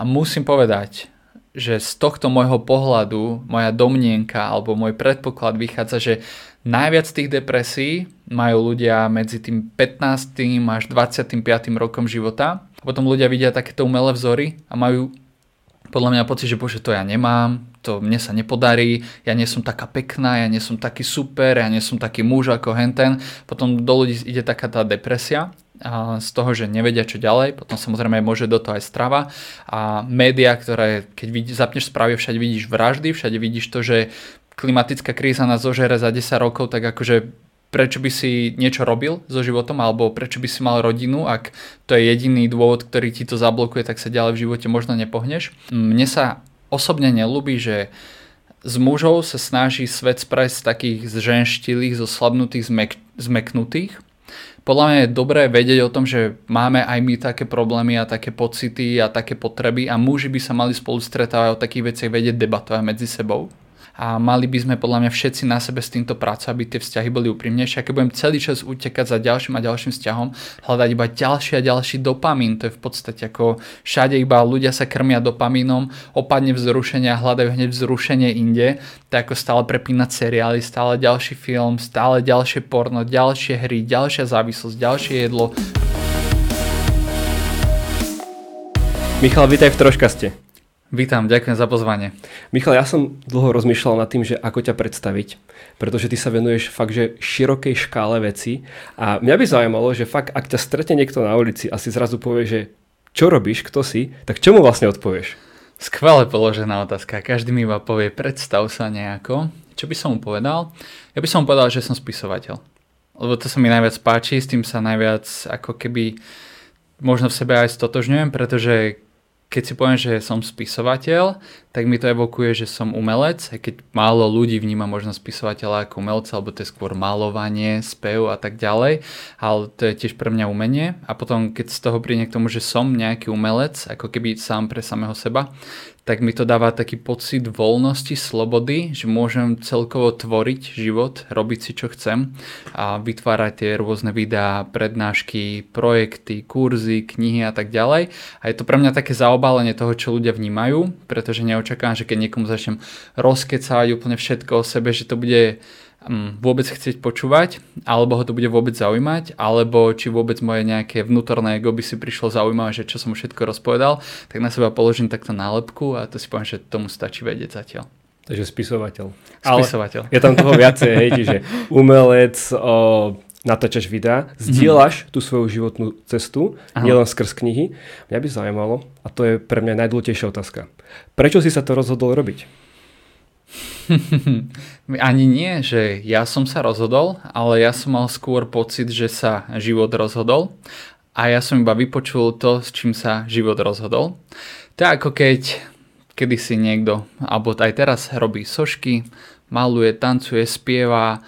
A musím povedať, že z tohto môjho pohľadu, moja domnienka alebo môj predpoklad vychádza, že najviac tých depresí majú ľudia medzi tým 15. až 25. rokom života. Potom ľudia vidia takéto umelé vzory a majú podľa mňa pocit, že bože, to ja nemám, to mne sa nepodarí, ja nie som taká pekná, ja nie som taký super, ja nie som taký muž ako henten. Potom do ľudí ide taká tá depresia z toho, že nevedia čo ďalej, potom samozrejme môže do toho aj strava a médiá, ktoré keď vidí, zapneš správy, všade vidíš vraždy, všade vidíš to, že klimatická kríza nás zožere za 10 rokov, tak akože prečo by si niečo robil so životom alebo prečo by si mal rodinu, ak to je jediný dôvod, ktorý ti to zablokuje, tak sa ďalej v živote možno nepohneš. Mne sa osobne nelúbi, že z mužov sa snaží svet spraviť z takých zženštilých, zoslabnutých, zmek- zmeknutých podľa mňa je dobré vedieť o tom, že máme aj my také problémy a také pocity a také potreby a muži by sa mali spolu stretávať o takých veciach vedieť debatovať medzi sebou a mali by sme podľa mňa všetci na sebe s týmto pracovať, aby tie vzťahy boli úprimnejšie. A keď budem celý čas utekať za ďalším a ďalším vzťahom, hľadať iba ďalší a ďalší dopamín, to je v podstate ako všade iba ľudia sa krmia dopamínom, opadne vzrušenie a hľadajú hneď vzrušenie inde, to ako stále prepínať seriály, stále ďalší film, stále ďalšie porno, ďalšie hry, ďalšia závislosť, ďalšie jedlo. Michal, vítaj v Troškaste. Vítam, ďakujem za pozvanie. Michal, ja som dlho rozmýšľal nad tým, že ako ťa predstaviť, pretože ty sa venuješ fakt, že širokej škále veci a mňa by zaujímalo, že fakt, ak ťa stretne niekto na ulici a si zrazu povie, že čo robíš, kto si, tak čomu vlastne odpovieš? Skvelé položená otázka. Každý mi iba povie, predstav sa nejako. Čo by som mu povedal? Ja by som mu povedal, že som spisovateľ. Lebo to sa mi najviac páči, s tým sa najviac ako keby možno v sebe aj stotožňujem, pretože keď si poviem, že som spisovateľ, tak mi to evokuje, že som umelec, aj keď málo ľudí vníma možno spisovateľa ako umelca, alebo to je skôr malovanie, spev a tak ďalej, ale to je tiež pre mňa umenie. A potom, keď z toho príde k tomu, že som nejaký umelec, ako keby sám pre samého seba, tak mi to dáva taký pocit voľnosti, slobody, že môžem celkovo tvoriť život, robiť si čo chcem a vytvárať tie rôzne videá, prednášky, projekty, kurzy, knihy a tak ďalej. A je to pre mňa také zaobálenie toho, čo ľudia vnímajú, pretože neočakám, že keď niekomu začnem rozkecať úplne všetko o sebe, že to bude vôbec chcieť počúvať, alebo ho to bude vôbec zaujímať, alebo či vôbec moje nejaké vnútorné ego by si prišlo zaujímavé, že čo som všetko rozpovedal, tak na seba položím takto nálepku a to si poviem, že tomu stačí vedieť zatiaľ. Takže spisovateľ. Spisovateľ. Ale je tam toho viacej, hej, čiže umelec, o, natáčaš videa, zdieľaš mm-hmm. tú svoju životnú cestu, Aha. nielen skrz knihy. Mňa by zaujímalo, a to je pre mňa najdôležitejšia otázka. Prečo si sa to rozhodol robiť? Ani nie, že ja som sa rozhodol, ale ja som mal skôr pocit, že sa život rozhodol. A ja som iba vypočul to, s čím sa život rozhodol. To ako keď kedy si niekto, alebo aj teraz robí sošky, maluje, tancuje, spieva,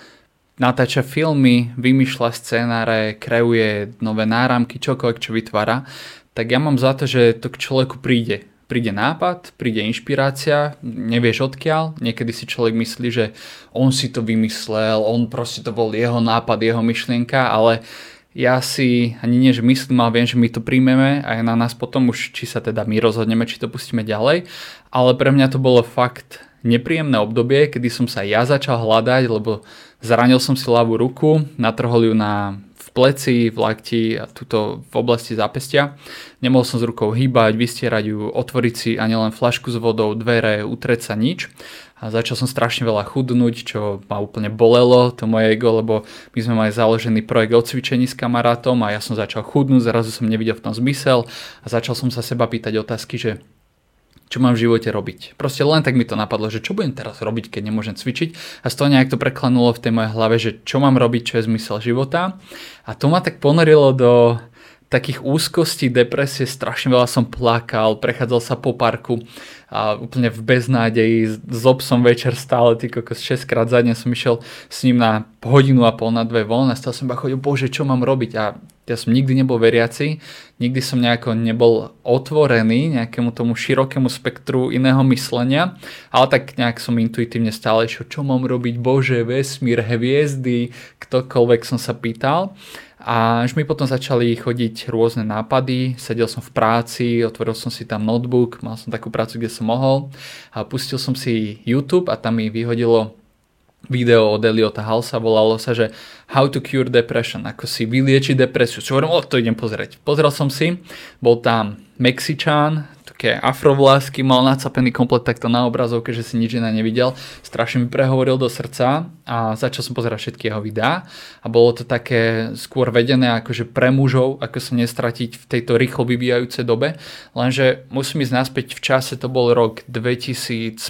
natáča filmy, vymýšľa scenáre, kreuje nové náramky, čokoľvek, čo vytvára, tak ja mám za to, že to k človeku príde príde nápad, príde inšpirácia, nevieš odkiaľ, niekedy si človek myslí, že on si to vymyslel, on proste to bol jeho nápad, jeho myšlienka, ale ja si ani nie, že myslím, ale viem, že my to príjmeme a je na nás potom už, či sa teda my rozhodneme, či to pustíme ďalej, ale pre mňa to bolo fakt nepríjemné obdobie, kedy som sa ja začal hľadať, lebo zranil som si ľavú ruku, natrhol ju na pleci, v lakti a tuto v oblasti zápestia. Nemohol som s rukou hýbať, vystierať ju, otvoriť si ani len flašku s vodou, dvere, utrieť sa nič. A začal som strašne veľa chudnúť, čo ma úplne bolelo, to moje ego, lebo my sme mali založený projekt o cvičení s kamarátom a ja som začal chudnúť, zrazu som nevidel v tom zmysel a začal som sa seba pýtať otázky, že čo mám v živote robiť. Proste len tak mi to napadlo, že čo budem teraz robiť, keď nemôžem cvičiť a z toho nejak to preklanulo v tej mojej hlave, že čo mám robiť, čo je zmysel života a to ma tak ponorilo do takých úzkostí, depresie, strašne veľa som plakal, prechádzal sa po parku a úplne v beznádeji s obsom večer stále, ty kokos 6 krát za deň som išiel s ním na hodinu a pol na dve voľné, stále som iba chodil, bože, čo mám robiť? A ja som nikdy nebol veriaci, nikdy som nejako nebol otvorený nejakému tomu širokému spektru iného myslenia, ale tak nejak som intuitívne stále išiel, čo mám robiť, bože, vesmír, hviezdy, ktokoľvek som sa pýtal. A až mi potom začali chodiť rôzne nápady, sedel som v práci, otvoril som si tam notebook, mal som takú prácu, kde som mohol a pustil som si YouTube a tam mi vyhodilo video od Eliota Halsa, volalo sa, že How to Cure Depression, ako si vyliečiť depresiu. Čo hovorím, o, to idem pozrieť. Pozrel som si, bol tam Mexičán, také afrovlásky, mal nacapený komplet takto na obrazovke, že si nič iné nevidel. Strašne mi prehovoril do srdca a začal som pozerať všetky jeho videá a bolo to také skôr vedené akože pre mužov, ako sa nestratiť v tejto rýchlo vyvíjajúcej dobe. Lenže musím ísť naspäť v čase, to bol rok 2015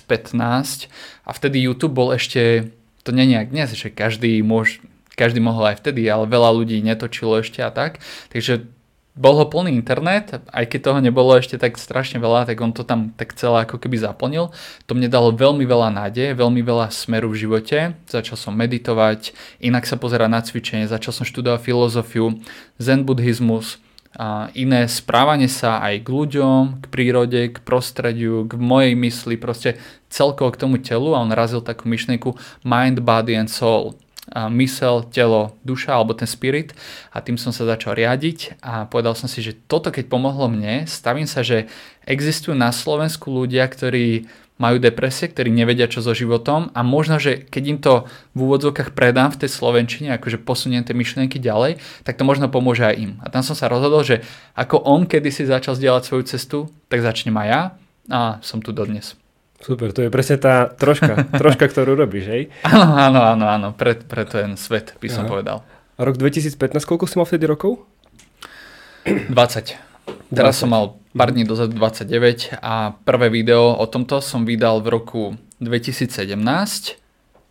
a vtedy YouTube bol ešte, to nie nejak dnes, že každý môž, každý mohol aj vtedy, ale veľa ľudí netočilo ešte a tak. Takže bol ho plný internet, aj keď toho nebolo ešte tak strašne veľa, tak on to tam tak celé ako keby zaplnil. To mne dalo veľmi veľa nádeje, veľmi veľa smeru v živote. Začal som meditovať, inak sa pozerať na cvičenie, začal som študovať filozofiu, zen buddhizmus, a iné správanie sa aj k ľuďom, k prírode, k prostrediu, k mojej mysli, proste celkovo k tomu telu a on razil takú myšlienku mind, body and soul mysel, telo, duša alebo ten spirit a tým som sa začal riadiť a povedal som si, že toto keď pomohlo mne, stavím sa, že existujú na Slovensku ľudia, ktorí majú depresie, ktorí nevedia čo so životom a možno, že keď im to v úvodzovkách predám v tej Slovenčine, akože posuniem tie myšlienky ďalej, tak to možno pomôže aj im. A tam som sa rozhodol, že ako on kedysi začal zdieľať svoju cestu, tak začnem aj ja a som tu dodnes. Super, to je presne tá troška, troška ktorú robíš, hej? Áno, áno, áno, áno, pre, pre ten svet by som Aha. povedal. A rok 2015, koľko si mal vtedy rokov? 20. Teraz 20. som mal pár dní dozadu 29 a prvé video o tomto som vydal v roku 2017,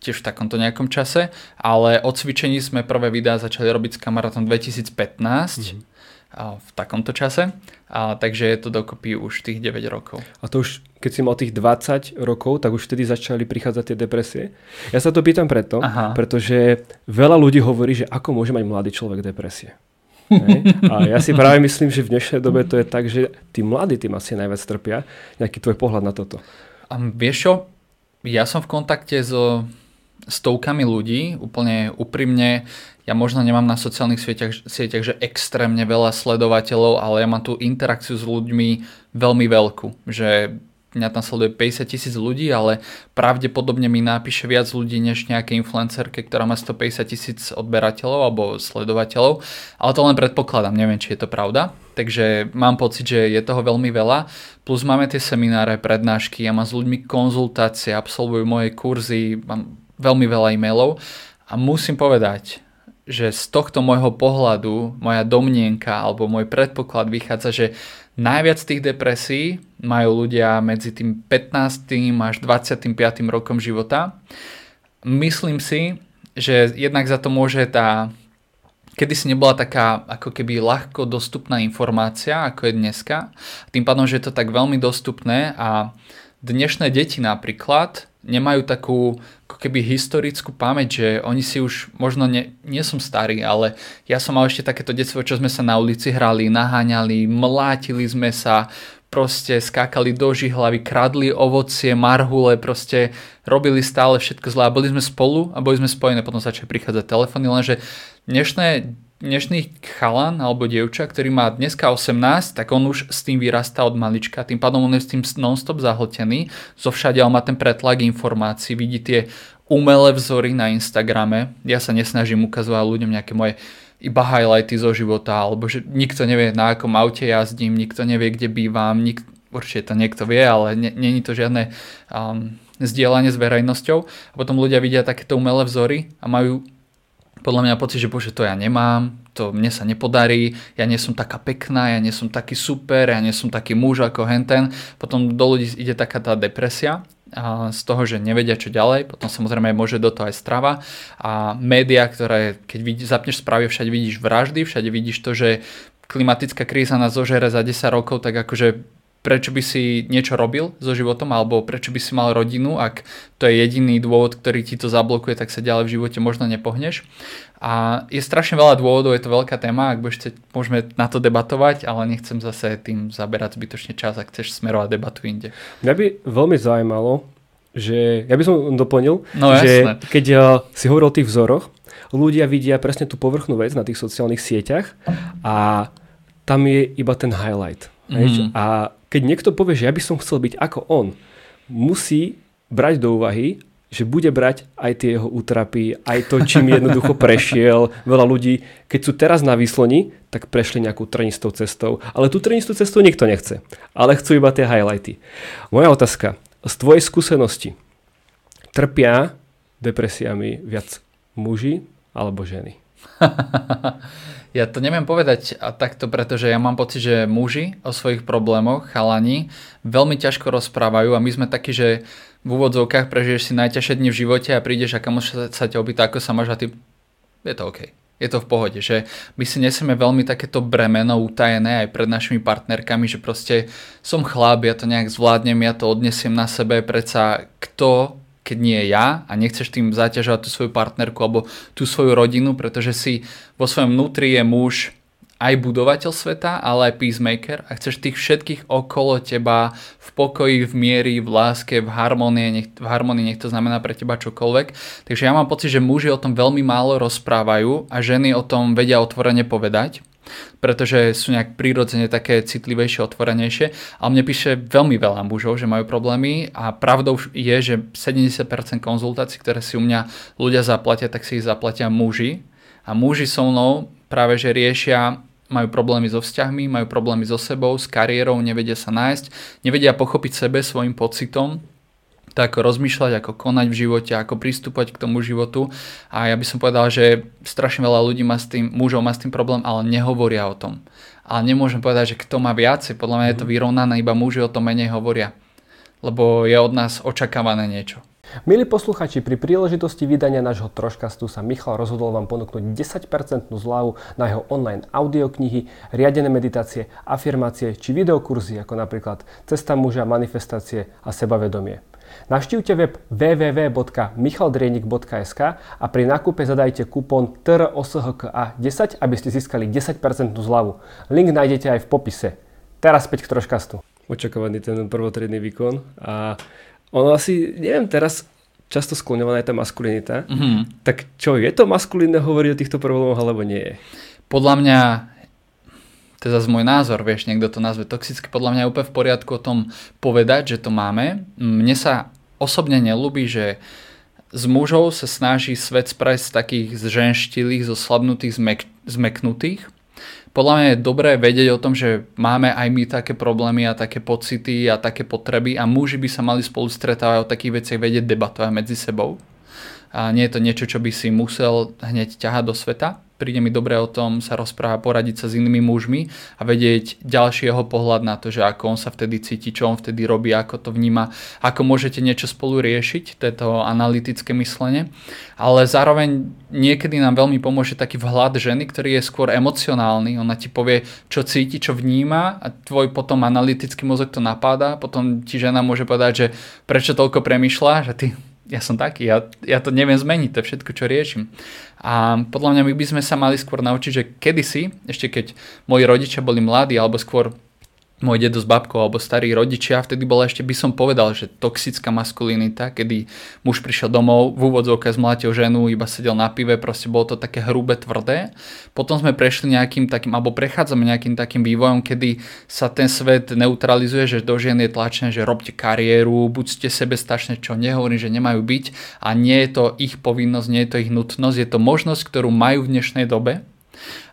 tiež v takomto nejakom čase, ale od cvičení sme prvé videá začali robiť s kamarátom 2015. Mm-hmm v takomto čase. A, takže je to dokopy už tých 9 rokov. A to už, keď si mal tých 20 rokov, tak už vtedy začali prichádzať tie depresie. Ja sa to pýtam preto, Aha. pretože veľa ľudí hovorí, že ako môže mať mladý človek depresie. A ja si práve myslím, že v dnešnej dobe to je tak, že tí mladí tým asi najviac trpia. Nejaký tvoj pohľad na toto. A vieš čo, ja som v kontakte so stovkami ľudí, úplne úprimne ja možno nemám na sociálnych sieťach, sieťach že extrémne veľa sledovateľov, ale ja mám tú interakciu s ľuďmi veľmi veľkú, že mňa tam sleduje 50 tisíc ľudí, ale pravdepodobne mi napíše viac ľudí než nejaké influencerke, ktorá má 150 tisíc odberateľov alebo sledovateľov, ale to len predpokladám, neviem, či je to pravda. Takže mám pocit, že je toho veľmi veľa. Plus máme tie semináre, prednášky, ja mám s ľuďmi konzultácie, absolvujú moje kurzy, mám veľmi veľa e-mailov a musím povedať, že z tohto môjho pohľadu, moja domnienka alebo môj predpoklad vychádza, že najviac tých depresí majú ľudia medzi tým 15. až 25. rokom života. Myslím si, že jednak za to môže tá kedy si nebola taká ako keby ľahko dostupná informácia, ako je dneska. Tým pádom, že je to tak veľmi dostupné a dnešné deti napríklad nemajú takú ako keby historickú pamäť, že oni si už, možno nie, nie som starý, ale ja som mal ešte takéto detstvo, čo sme sa na ulici hrali, naháňali, mlátili sme sa, proste skákali do žihlavy, kradli ovocie, marhule, proste robili stále všetko zlé a boli sme spolu a boli sme spojené, potom začali prichádzať telefóny, lenže dnešné dnešný chalan alebo dievča, ktorý má dneska 18, tak on už s tým vyrastá od malička, tým pádom on je s tým non-stop zahltený, zo všade má ten pretlak informácií, vidí tie umelé vzory na Instagrame, ja sa nesnažím ukazovať ľuďom nejaké moje iba highlighty zo života, alebo že nikto nevie na akom aute jazdím, nikto nevie kde bývam, nik, určite to niekto vie, ale není to žiadne um, zdieľanie s verejnosťou. A potom ľudia vidia takéto umelé vzory a majú podľa mňa pocit, že bože, to ja nemám, to mne sa nepodarí, ja nie som taká pekná, ja nie som taký super, ja nie som taký muž ako henten. Potom do ľudí ide taká tá depresia z toho, že nevedia čo ďalej, potom samozrejme môže do toho aj strava a médiá, ktoré keď vidí, zapneš správy, všade vidíš vraždy, všade vidíš to, že klimatická kríza nás zožere za 10 rokov, tak akože prečo by si niečo robil so životom alebo prečo by si mal rodinu, ak to je jediný dôvod, ktorý ti to zablokuje, tak sa ďalej v živote možno nepohneš. A je strašne veľa dôvodov, je to veľká téma, ak budete, môžeme na to debatovať, ale nechcem zase tým zaberať zbytočne čas, ak chceš smerovať debatu inde. Mňa by veľmi zaujímalo, že ja by som doplnil, no, že jasné. keď uh, si hovoril o tých vzoroch, ľudia vidia presne tú povrchnú vec na tých sociálnych sieťach a tam je iba ten highlight. Mm. A keď niekto povie, že ja by som chcel byť ako on, musí brať do úvahy, že bude brať aj tie jeho útrapy, aj to, čím jednoducho prešiel. Veľa ľudí, keď sú teraz na výsloni, tak prešli nejakú trnistou cestou. Ale tú trnistou cestou nikto nechce. Ale chcú iba tie highlighty. Moja otázka. Z tvojej skúsenosti trpia depresiami viac muži alebo ženy? Ja to neviem povedať a takto, pretože ja mám pocit, že muži o svojich problémoch, chalani, veľmi ťažko rozprávajú a my sme takí, že v úvodzovkách prežiješ si najťažšie dni v živote a prídeš a kamoš sa ťa opýta, ako sa máš a ty, je to OK. Je to v pohode, že my si nesieme veľmi takéto bremeno utajené aj pred našimi partnerkami, že proste som chlap, ja to nejak zvládnem, ja to odnesiem na sebe, predsa kto keď nie ja a nechceš tým zaťažovať tú svoju partnerku alebo tú svoju rodinu, pretože si vo svojom vnútri je muž aj budovateľ sveta, ale aj peacemaker a chceš tých všetkých okolo teba v pokoji, v miery, v láske, v harmonii, nech, v harmonii, nech to znamená pre teba čokoľvek. Takže ja mám pocit, že muži o tom veľmi málo rozprávajú a ženy o tom vedia otvorene povedať pretože sú nejak prírodzene také citlivejšie, otvorenejšie. A mne píše veľmi veľa mužov, že majú problémy a pravdou je, že 70% konzultácií, ktoré si u mňa ľudia zaplatia, tak si ich zaplatia muži. A muži so mnou práve že riešia majú problémy so vzťahmi, majú problémy so sebou, s kariérou, nevedia sa nájsť, nevedia pochopiť sebe svojim pocitom tak rozmýšľať, ako konať v živote, ako pristúpať k tomu životu. A ja by som povedal, že strašne veľa ľudí má s tým, mužov má s tým problém, ale nehovoria o tom. Ale nemôžem povedať, že kto má viacej, podľa mňa je to mhm. vyrovnané, iba muži o tom menej hovoria. Lebo je od nás očakávané niečo. Milí posluchači, pri príležitosti vydania nášho troškastu sa Michal rozhodol vám ponúknuť 10% zľavu na jeho online audioknihy, riadené meditácie, afirmácie či videokurzy ako napríklad Cesta muža, manifestácie a sebavedomie. Navštívte web www.michaldrienik.sk a pri nákupe zadajte kupón TROSHKA10, aby ste získali 10% zľavu. Link nájdete aj v popise. Teraz späť k troškastu. Očakovaný ten prvotriedný výkon a ono asi, neviem, teraz často skloňovaná je tá maskulinita. Mm-hmm. Tak čo, je to maskulínne hovoriť o týchto problémoch alebo nie je? Podľa mňa to je zase môj názor, vieš, niekto to nazve toxicky, podľa mňa je úplne v poriadku o tom povedať, že to máme. Mne sa osobne nelúbi, že z mužov sa snaží svet spraviť z takých zženštilých, zoslabnutých, zmek- zmeknutých. Podľa mňa je dobré vedieť o tom, že máme aj my také problémy a také pocity a také potreby a muži by sa mali spolu stretávať o takých veciach vedieť debatovať medzi sebou. A nie je to niečo, čo by si musel hneď ťahať do sveta príde mi dobre o tom sa rozprávať, poradiť sa s inými mužmi a vedieť ďalší jeho pohľad na to, že ako on sa vtedy cíti, čo on vtedy robí, ako to vníma, ako môžete niečo spolu riešiť, to je to analytické myslenie. Ale zároveň niekedy nám veľmi pomôže taký vhľad ženy, ktorý je skôr emocionálny. Ona ti povie, čo cíti, čo vníma a tvoj potom analytický mozog to napáda. Potom ti žena môže povedať, že prečo toľko premyšľa, že ty ja som taký, ja, ja to neviem zmeniť, to je všetko, čo riešim. A podľa mňa my by sme sa mali skôr naučiť, že kedysi, ešte keď moji rodičia boli mladí, alebo skôr môj dedo s babkou alebo starí rodičia, vtedy bola ešte by som povedal, že toxická maskulinita, kedy muž prišiel domov, v úvodzovke zmlátil ženu, iba sedel na pive, proste bolo to také hrubé, tvrdé. Potom sme prešli nejakým takým, alebo prechádzame nejakým takým vývojom, kedy sa ten svet neutralizuje, že do žien je tlačené, že robte kariéru, buďte sebestačné, čo nehovorím, že nemajú byť a nie je to ich povinnosť, nie je to ich nutnosť, je to možnosť, ktorú majú v dnešnej dobe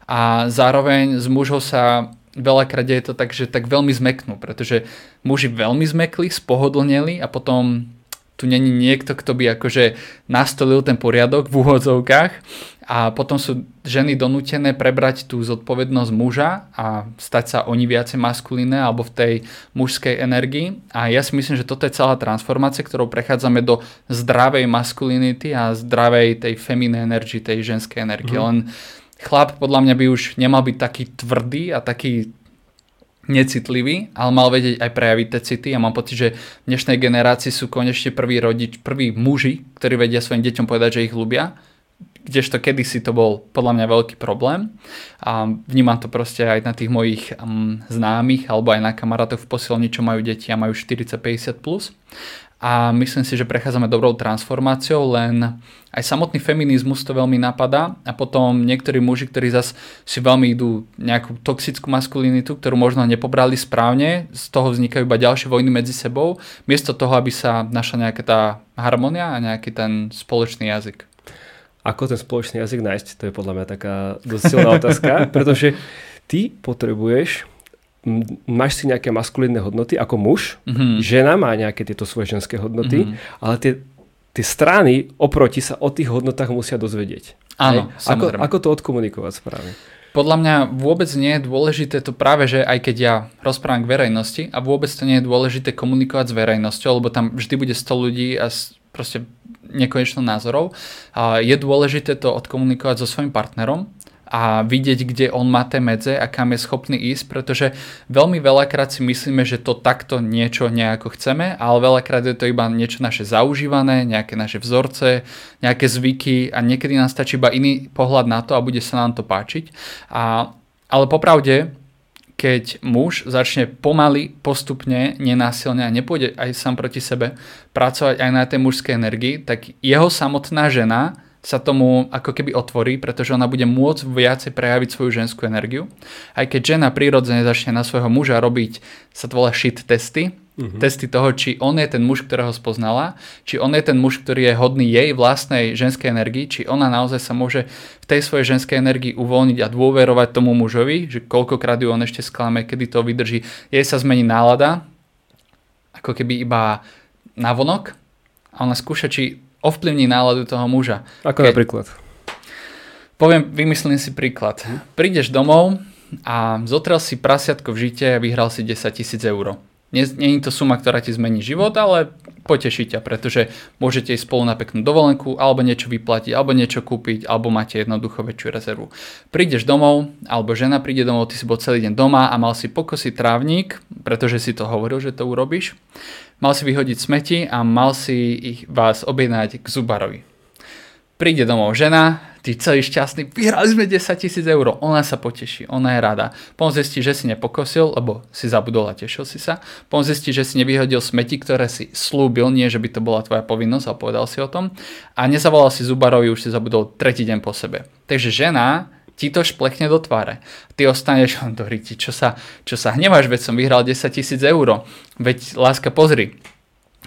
a zároveň z mužov sa veľakrát je to tak, že tak veľmi zmeknú, pretože muži veľmi zmekli, spohodlneli a potom tu není niekto, kto by akože nastolil ten poriadok v úvodzovkách a potom sú ženy donútené prebrať tú zodpovednosť muža a stať sa oni viacej maskulíne alebo v tej mužskej energii a ja si myslím, že toto je celá transformácia, ktorou prechádzame do zdravej maskulinity a zdravej tej feminej energie, tej ženskej energie. Mm. Len chlap podľa mňa by už nemal byť taký tvrdý a taký necitlivý, ale mal vedieť aj prejaviť tie city a mám pocit, že v dnešnej generácii sú konečne prví rodič, prví muži, ktorí vedia svojim deťom povedať, že ich ľubia kdežto kedysi to bol podľa mňa veľký problém. A vnímam to proste aj na tých mojich um, známych alebo aj na kamarátoch v posilni, čo majú deti a majú 40-50 plus a myslím si, že prechádzame dobrou transformáciou, len aj samotný feminizmus to veľmi napadá a potom niektorí muži, ktorí zase si veľmi idú nejakú toxickú maskulinitu, ktorú možno nepobrali správne, z toho vznikajú iba ďalšie vojny medzi sebou, miesto toho, aby sa našla nejaká tá harmonia a nejaký ten spoločný jazyk. Ako ten spoločný jazyk nájsť? To je podľa mňa taká dosť silná otázka, pretože ty potrebuješ máš si nejaké maskulínne hodnoty ako muž, mm-hmm. žena má nejaké tieto svoje ženské hodnoty, mm-hmm. ale tie, tie strany oproti sa o tých hodnotách musia dozvedieť. Áno, ako, ako to odkomunikovať správne? Podľa mňa vôbec nie je dôležité to práve, že aj keď ja rozprávam k verejnosti a vôbec to nie je dôležité komunikovať s verejnosťou, lebo tam vždy bude 100 ľudí a proste nekonečno názorov. A je dôležité to odkomunikovať so svojím partnerom a vidieť, kde on má tie medze a kam je schopný ísť, pretože veľmi veľakrát si myslíme, že to takto niečo nejako chceme, ale veľakrát je to iba niečo naše zaužívané, nejaké naše vzorce, nejaké zvyky a niekedy nám stačí iba iný pohľad na to a bude sa nám to páčiť. A, ale popravde, keď muž začne pomaly, postupne, nenásilne a nepôjde aj sám proti sebe pracovať aj na tej mužskej energii, tak jeho samotná žena sa tomu ako keby otvorí, pretože ona bude môcť viacej prejaviť svoju ženskú energiu. Aj keď žena prirodzene začne na svojho muža robiť, sa to volá shit testy, uh-huh. testy toho, či on je ten muž, ktorého spoznala, či on je ten muž, ktorý je hodný jej vlastnej ženskej energii, či ona naozaj sa môže v tej svojej ženskej energii uvoľniť a dôverovať tomu mužovi, že koľkokrát ju on ešte sklame, kedy to vydrží. Jej sa zmení nálada, ako keby iba navonok a ona skúša, či ovplyvní náladu toho muža. Ako Keď, napríklad? Poviem, vymyslím si príklad. Prídeš domov a zotrel si prasiatko v žite a vyhral si 10 tisíc eur. Není to suma, ktorá ti zmení život, ale poteší ťa, pretože môžete ísť spolu na peknú dovolenku, alebo niečo vyplatiť, alebo niečo kúpiť, alebo máte jednoducho väčšiu rezervu. Prídeš domov, alebo žena príde domov, ty si bol celý deň doma a mal si pokosiť trávnik, pretože si to hovoril, že to urobíš mal si vyhodiť smeti a mal si ich vás objednať k zubarovi. Príde domov žena, ty celý šťastný, vyhrali sme 10 tisíc eur, ona sa poteší, ona je rada. Potom zistí, že si nepokosil, lebo si zabudol a tešil si sa. Potom zistí, že si nevyhodil smeti, ktoré si slúbil, nie že by to bola tvoja povinnosť a povedal si o tom. A nezavolal si zubarovi, už si zabudol tretí deň po sebe. Takže žena ti to šplechne do tváre. Ty ostaneš, do riti, čo sa, čo sa hneváš, veď som vyhral 10 tisíc eur. Veď láska, pozri,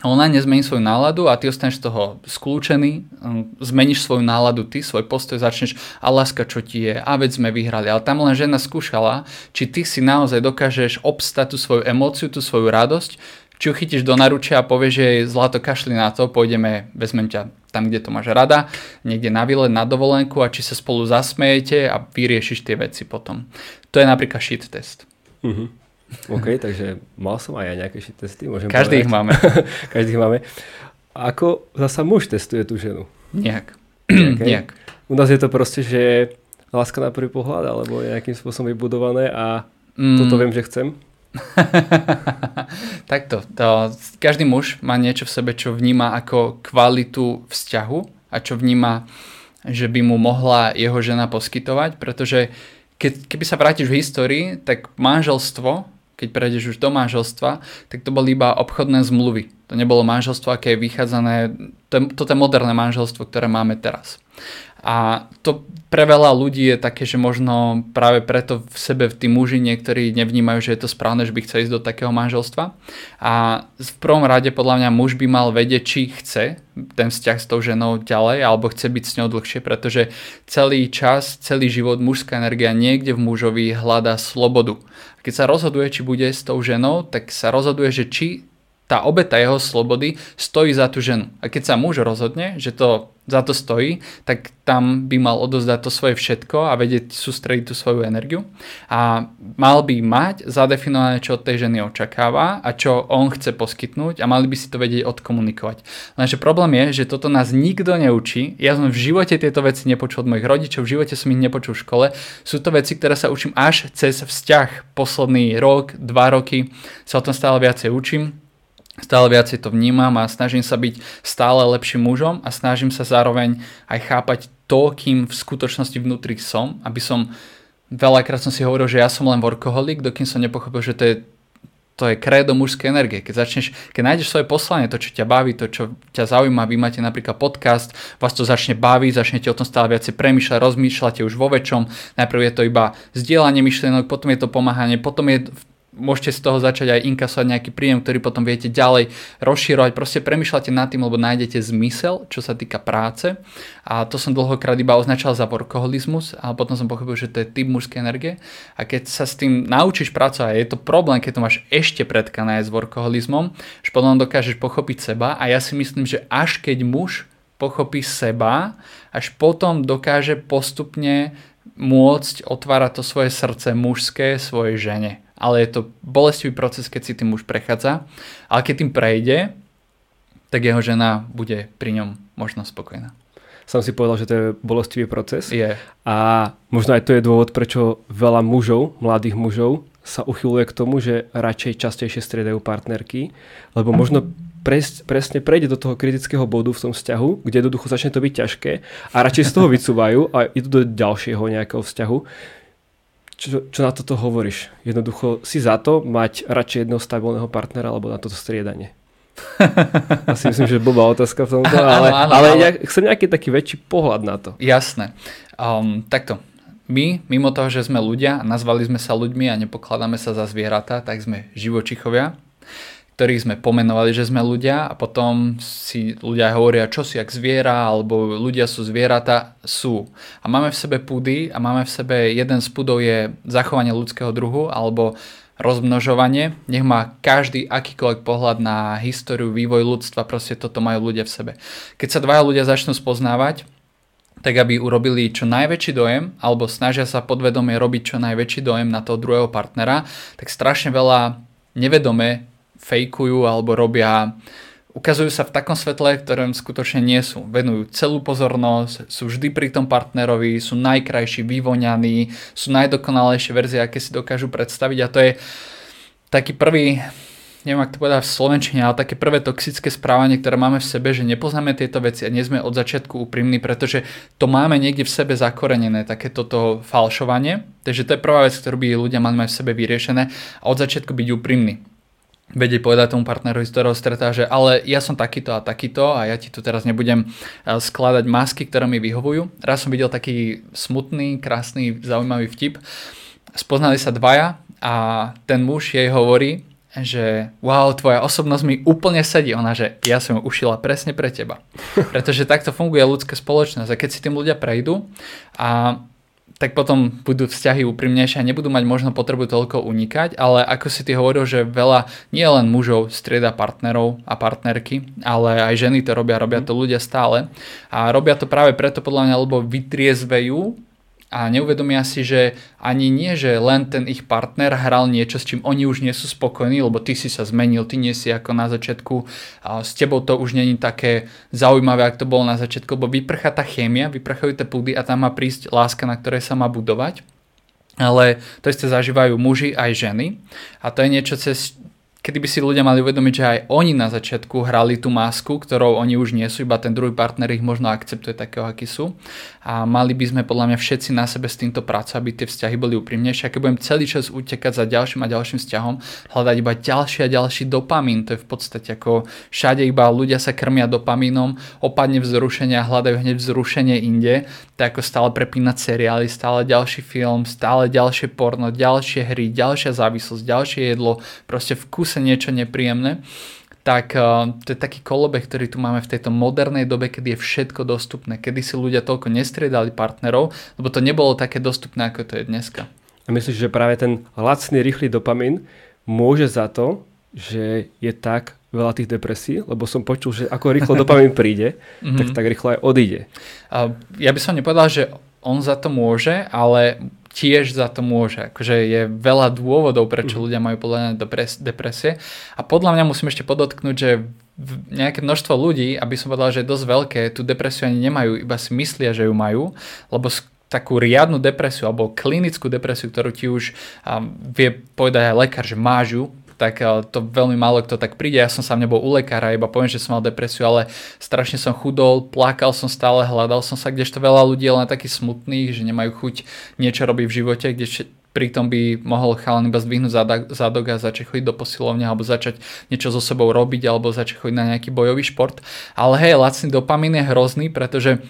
ona nezmení svoju náladu a ty ostaneš z toho skľúčený, um, zmeníš svoju náladu, ty svoj postoj začneš a láska čo ti je a veď sme vyhrali. Ale tam len žena skúšala, či ty si naozaj dokážeš obstať tú svoju emóciu, tú svoju radosť, či ju chytíš do naručia a povieš, jej zlato kašli na to, pôjdeme, vezmem ťa tam, kde to máš rada, niekde na výlet, na dovolenku a či sa spolu zasmejete a vyriešiš tie veci potom. To je napríklad shit test. Uh-huh. OK, takže mal som aj ja nejaké shit testy. Môžem Každý povedať. ich máme. Každý ich máme. Ako zasa muž testuje tú ženu? Nejak. Okay. Nejak. U nás je to proste, že láska na prvý pohľad, alebo nejakým spôsobom vybudované a mm. toto viem, že chcem. Takto, to, každý muž má niečo v sebe, čo vníma ako kvalitu vzťahu a čo vníma, že by mu mohla jeho žena poskytovať, pretože keď, keby sa vrátiš v histórii, tak manželstvo, keď prejdeš už do manželstva, tak to boli iba obchodné zmluvy. To nebolo manželstvo, aké je vychádzané, to, toto je moderné manželstvo, ktoré máme teraz. A to pre veľa ľudí je také, že možno práve preto v sebe tí muži niektorí nevnímajú, že je to správne, že by chceli ísť do takého manželstva. A v prvom rade podľa mňa muž by mal vedieť, či chce ten vzťah s tou ženou ďalej, alebo chce byť s ňou dlhšie, pretože celý čas, celý život, mužská energia niekde v mužovi hľadá slobodu. A keď sa rozhoduje, či bude s tou ženou, tak sa rozhoduje, že či tá obeta jeho slobody stojí za tú ženu. A keď sa muž rozhodne, že to za to stojí, tak tam by mal odozdať to svoje všetko a vedieť sústrediť tú svoju energiu. A mal by mať zadefinované, čo od tej ženy očakáva a čo on chce poskytnúť a mali by si to vedieť odkomunikovať. Lenže problém je, že toto nás nikto neučí. Ja som v živote tieto veci nepočul od mojich rodičov, v živote som ich nepočul v škole. Sú to veci, ktoré sa učím až cez vzťah. Posledný rok, dva roky sa o tom stále viacej učím stále viacej to vnímam a snažím sa byť stále lepším mužom a snažím sa zároveň aj chápať to, kým v skutočnosti vnútri som, aby som veľakrát som si hovoril, že ja som len workoholik, dokým som nepochopil, že to je to je kredo mužskej energie. Keď začneš, keď nájdeš svoje poslanie, to, čo ťa baví, to, čo ťa zaujíma, vy máte napríklad podcast, vás to začne baviť, začnete o tom stále viacej premýšľať, rozmýšľate už vo väčšom. Najprv je to iba zdieľanie myšlienok, potom je to pomáhanie, potom je môžete z toho začať aj inkasovať nejaký príjem, ktorý potom viete ďalej rozširovať. Proste premyšľate nad tým, lebo nájdete zmysel, čo sa týka práce. A to som dlhokrát iba označal za workoholizmus, ale potom som pochopil, že to je typ mužskej energie. A keď sa s tým naučíš pracovať, je to problém, keď to máš ešte predkané s workoholizmom, že potom dokážeš pochopiť seba. A ja si myslím, že až keď muž pochopí seba, až potom dokáže postupne môcť otvárať to svoje srdce mužské svojej žene ale je to bolestivý proces, keď si tým už prechádza. Ale keď tým prejde, tak jeho žena bude pri ňom možno spokojná. Som si povedal, že to je bolestivý proces. Je. A možno aj to je dôvod, prečo veľa mužov, mladých mužov, sa uchyluje k tomu, že radšej častejšie striedajú partnerky, lebo možno pres, presne prejde do toho kritického bodu v tom vzťahu, kde jednoducho začne to byť ťažké a radšej z toho vycúvajú a idú do ďalšieho nejakého vzťahu, čo, čo na toto hovoríš? Jednoducho si za to mať radšej jedného stabilného partnera alebo na toto striedanie? Asi myslím, že blbá otázka v tomto, ale, áno, áno, ale, ale... Ja chcem nejaký taký väčší pohľad na to. Jasné. Um, takto. My, mimo toho, že sme ľudia, nazvali sme sa ľuďmi a nepokladáme sa za zvieratá, tak sme živočichovia ktorých sme pomenovali, že sme ľudia a potom si ľudia hovoria, čo si jak zviera, alebo ľudia sú zvieratá, sú. A máme v sebe púdy a máme v sebe, jeden z púdov je zachovanie ľudského druhu, alebo rozmnožovanie. Nech má každý akýkoľvek pohľad na históriu, vývoj ľudstva, proste toto majú ľudia v sebe. Keď sa dvaja ľudia začnú spoznávať, tak aby urobili čo najväčší dojem, alebo snažia sa podvedome robiť čo najväčší dojem na toho druhého partnera, tak strašne veľa nevedome fejkujú alebo robia ukazujú sa v takom svetle, ktorém skutočne nie sú. Venujú celú pozornosť, sú vždy pri tom partnerovi, sú najkrajší, vyvoňaní, sú najdokonalejšie verzie, aké si dokážu predstaviť a to je taký prvý, neviem ak to povedať v Slovenčine, ale také prvé toxické správanie, ktoré máme v sebe, že nepoznáme tieto veci a nie sme od začiatku úprimní, pretože to máme niekde v sebe zakorenené, takéto to falšovanie. Takže to je prvá vec, ktorú by ľudia mali mať v sebe vyriešené a od začiatku byť úprimní vedieť povedať tomu partnerovi, z ktorého stretá, že ale ja som takýto a takýto a ja ti tu teraz nebudem eh, skladať masky, ktoré mi vyhovujú. Raz som videl taký smutný, krásny, zaujímavý vtip. Spoznali sa dvaja a ten muž jej hovorí, že wow, tvoja osobnosť mi úplne sedí. Ona, že ja som ju ušila presne pre teba. Pretože takto funguje ľudská spoločnosť. A keď si tým ľudia prejdú a tak potom budú vzťahy úprimnejšie a nebudú mať možno potrebu toľko unikať, ale ako si ty hovoril, že veľa nie len mužov strieda partnerov a partnerky, ale aj ženy to robia, robia to ľudia stále. A robia to práve preto podľa mňa, lebo vytriezvejú a neuvedomia si, že ani nie, že len ten ich partner hral niečo, s čím oni už nie sú spokojní, lebo ty si sa zmenil, ty nie si ako na začiatku, a s tebou to už není také zaujímavé, ako to bolo na začiatku, lebo vyprchá tá chémia, vyprchajú tie púdy a tam má prísť láska, na ktorej sa má budovať. Ale to isté zažívajú muži aj ženy a to je niečo, cez kedy by si ľudia mali uvedomiť, že aj oni na začiatku hrali tú masku, ktorou oni už nie sú, iba ten druhý partner ich možno akceptuje takého, aký sú. A mali by sme podľa mňa všetci na sebe s týmto pracovať, aby tie vzťahy boli úprimnejšie. A keď budem celý čas utekať za ďalším a ďalším vzťahom, hľadať iba ďalší a ďalší dopamín, to je v podstate ako všade iba ľudia sa krmia dopamínom, opadne vzrušenie a hľadajú hneď vzrušenie inde, tak ako stále prepínať seriály, stále ďalší film, stále ďalšie porno, ďalšie hry, ďalšia závislosť, ďalšie jedlo, proste vkus kuse niečo nepríjemné, tak uh, to je taký kolobeh, ktorý tu máme v tejto modernej dobe, kedy je všetko dostupné, kedy si ľudia toľko nestriedali partnerov, lebo to nebolo také dostupné, ako to je dneska. A myslíš, že práve ten lacný, rýchly dopamin môže za to, že je tak veľa tých depresí, lebo som počul, že ako rýchlo dopamín príde, tak tak rýchlo aj odíde. Ja by som nepovedal, že on za to môže, ale tiež za to môže. Akože je veľa dôvodov, prečo mm. ľudia majú podľa mňa depresie. A podľa mňa musím ešte podotknúť, že nejaké množstvo ľudí, aby som povedal, že je dosť veľké, tú depresiu ani nemajú, iba si myslia, že ju majú, lebo takú riadnu depresiu alebo klinickú depresiu, ktorú ti už um, vie povedať aj lekár, že máš ju, tak to veľmi málo kto tak príde. Ja som sám nebol u lekára, iba poviem, že som mal depresiu, ale strašne som chudol, plakal som stále, hľadal som sa, kdežto veľa ľudí je len takých smutných, že nemajú chuť niečo robiť v živote, kde pritom by mohol chalan iba zdvihnúť zadok a začať chodiť do posilovne alebo začať niečo so sebou robiť alebo začať chodiť na nejaký bojový šport. Ale hej, lacný dopamín je hrozný, pretože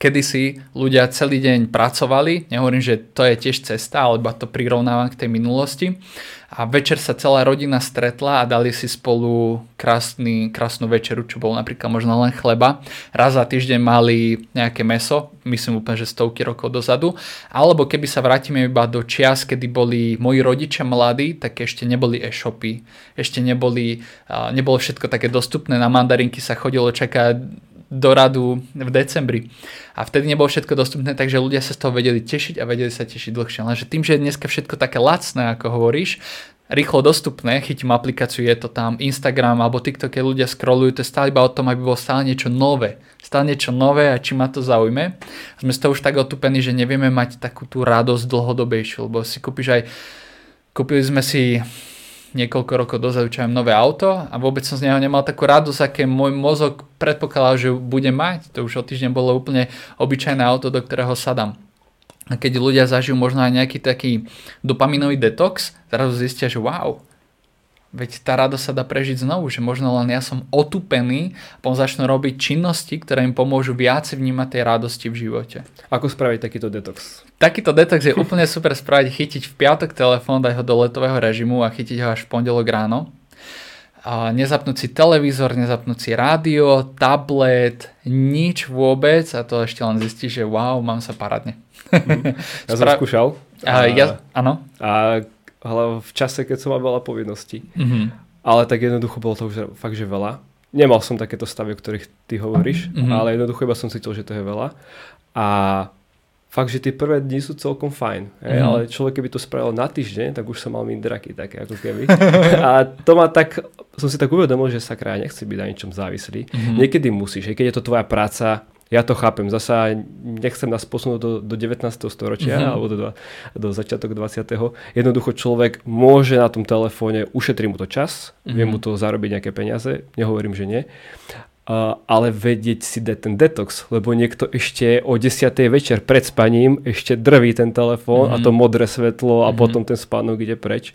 kedysi ľudia celý deň pracovali, nehovorím, že to je tiež cesta, alebo to prirovnávam k tej minulosti. A večer sa celá rodina stretla a dali si spolu krásny, krásnu večeru, čo bolo napríklad možno len chleba. Raz za týždeň mali nejaké meso, myslím úplne, že stovky rokov dozadu. Alebo keby sa vrátime iba do čias, kedy boli moji rodičia mladí, tak ešte neboli e-shopy, ešte neboli, nebolo všetko také dostupné, na mandarinky sa chodilo čakať do radu v decembri. A vtedy nebolo všetko dostupné, takže ľudia sa z toho vedeli tešiť a vedeli sa tešiť dlhšie. Lenže tým, že je dneska všetko také lacné, ako hovoríš, rýchlo dostupné, chytím aplikáciu, je to tam Instagram alebo TikTok, keď ľudia scrollujú, to je stále iba o tom, aby bolo stále niečo nové. Stále niečo nové a či ma to zaujme. Sme z toho už tak otupení, že nevieme mať takú tú radosť dlhodobejšiu, lebo si kúpiš aj Kúpili sme si niekoľko rokov dozadu čo nové auto a vôbec som z neho nemal takú radosť, aké môj mozog predpokladal, že budem mať. To už o týždeň bolo úplne obyčajné auto, do ktorého sadám. A keď ľudia zažijú možno aj nejaký taký dopaminový detox, zrazu zistia, že wow, Veď tá radosť sa dá prežiť znovu, že možno len ja som otupený a potom začnú robiť činnosti, ktoré im pomôžu viac vnímať tej radosti v živote. Ako spraviť takýto detox? Takýto detox je úplne super spraviť, chytiť v piatok telefón, dať ho do letového režimu a chytiť ho až v pondelok ráno. A nezapnúť si televízor, nezapnúť si rádio, tablet, nič vôbec a to ešte len zistí, že wow, mám sa parádne. Mm. Ja som skúšal. A, ja, áno. A ale v čase, keď som mal veľa povinností. Mm-hmm. Ale tak jednoducho bolo to už fakt, že veľa. Nemal som takéto stavy, o ktorých ty hovoríš, mm-hmm. ale jednoducho iba som cítil, že to je veľa. A fakt, že tie prvé dni sú celkom fajn. Mm-hmm. Ale človek, keby to spravil na týždeň, tak už som mal mít draky také, ako keby. a to ma tak, som si tak uvedomil, že sa kraj nechce byť na ničom závislý. Mm-hmm. Niekedy musíš, keď je to tvoja práca, ja to chápem. Zasa nechcem nás posunúť do, do 19. storočia mm-hmm. alebo do, do začiatok 20. Jednoducho človek môže na tom telefóne, ušetriť mu to čas, mm-hmm. vie mu to zarobiť nejaké peniaze, nehovorím, že nie. Uh, ale vedieť si dať ten detox, lebo niekto ešte o 10. večer pred spaním ešte drví ten telefón mm-hmm. a to mhm. modré svetlo a mm-hmm. potom ten spánok ide preč.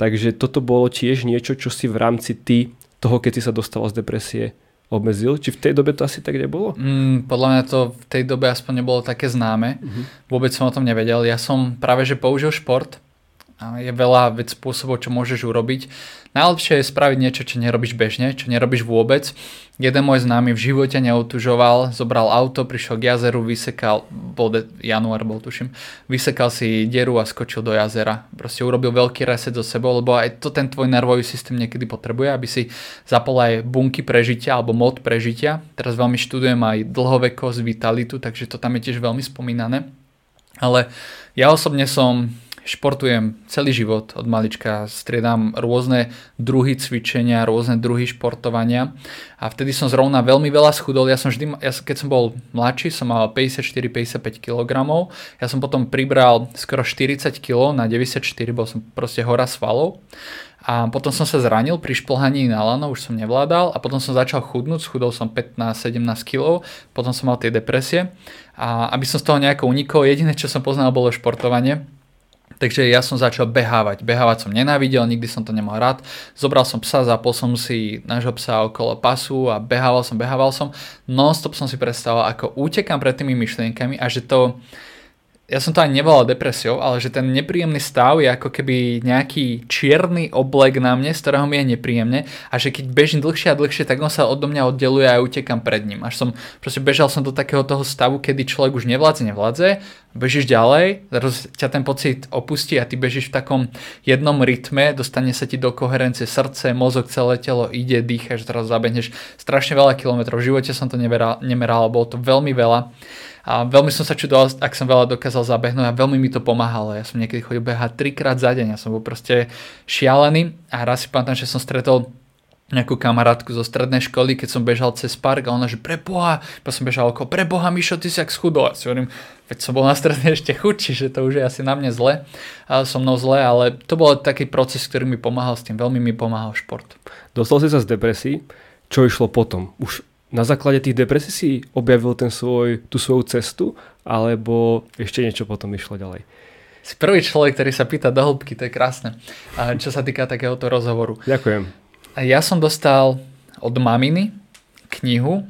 Takže toto bolo tiež niečo, čo si v rámci ty, toho, keď si sa dostal z depresie, obmedzil? Či v tej dobe to asi tak nebolo? Mm, podľa mňa to v tej dobe aspoň nebolo také známe. Uh-huh. Vôbec som o tom nevedel. Ja som práve že použil šport. Je veľa vec spôsobov, čo môžeš urobiť. Najlepšie je spraviť niečo, čo nerobíš bežne, čo nerobíš vôbec. Jeden môj známy v živote neotužoval, zobral auto, prišiel k jazeru, vysekal, bol de- január bol tuším, vysekal si dieru a skočil do jazera. Proste urobil veľký reset so sebou, lebo aj to ten tvoj nervový systém niekedy potrebuje, aby si zapol aj bunky prežitia alebo mod prežitia. Teraz veľmi študujem aj dlhovekosť, vitalitu, takže to tam je tiež veľmi spomínané. Ale ja osobne som športujem celý život od malička, striedam rôzne druhy cvičenia, rôzne druhy športovania. A vtedy som zrovna veľmi veľa schudol. Ja som vždy, ja, keď som bol mladší, som mal 54-55 kg, ja som potom pribral skoro 40 kg na 94, bol som proste hora svalov. A potom som sa zranil pri šplhaní na lano, už som nevládal. A potom som začal chudnúť, schudol som 15-17 kg, potom som mal tie depresie. A aby som z toho nejako unikol, jediné čo som poznal bolo športovanie Takže ja som začal behávať. Behávať som nenávidel, nikdy som to nemal rád. Zobral som psa, zapol som si nášho psa okolo pasu a behával som, behával som. Non-stop som si predstavoval, ako utekám pred tými myšlienkami a že to ja som to ani nevolal depresiou, ale že ten nepríjemný stav je ako keby nejaký čierny oblek na mne, z ktorého mi je nepríjemne a že keď bežím dlhšie a dlhšie, tak on sa odo mňa oddeluje a ja utekam pred ním. Až som, proste bežal som do takého toho stavu, kedy človek už nevládze, nevládze, bežíš ďalej, zrazu ťa ten pocit opustí a ty bežíš v takom jednom rytme, dostane sa ti do koherencie srdce, mozog, celé telo ide, dýchaš, zrazu zabehneš strašne veľa kilometrov. V živote som to nemeral, nemeral bolo to veľmi veľa. A veľmi som sa čudoval, ak som veľa dokázal zabehnúť a veľmi mi to pomáhalo. Ja som niekedy chodil behať trikrát za deň, ja som bol proste šialený a raz si pamätám, že som stretol nejakú kamarátku zo strednej školy, keď som bežal cez park a ona, že preboha, pa som bežal okolo, preboha Mišo, ty si jak schudol. A si hovorím, veď som bol na strednej ešte chudší, že to už je asi na mne zle, a so mnou zle, ale to bol taký proces, ktorý mi pomáhal s tým, veľmi mi pomáhal šport. Dostal si sa z depresí, čo išlo potom? Už na základe tých depresí si objavil ten svoj, tú svoju cestu, alebo ešte niečo potom išlo ďalej? Si prvý človek, ktorý sa pýta do hĺbky, to je krásne, čo sa týka takéhoto rozhovoru. Ďakujem. Ja som dostal od maminy knihu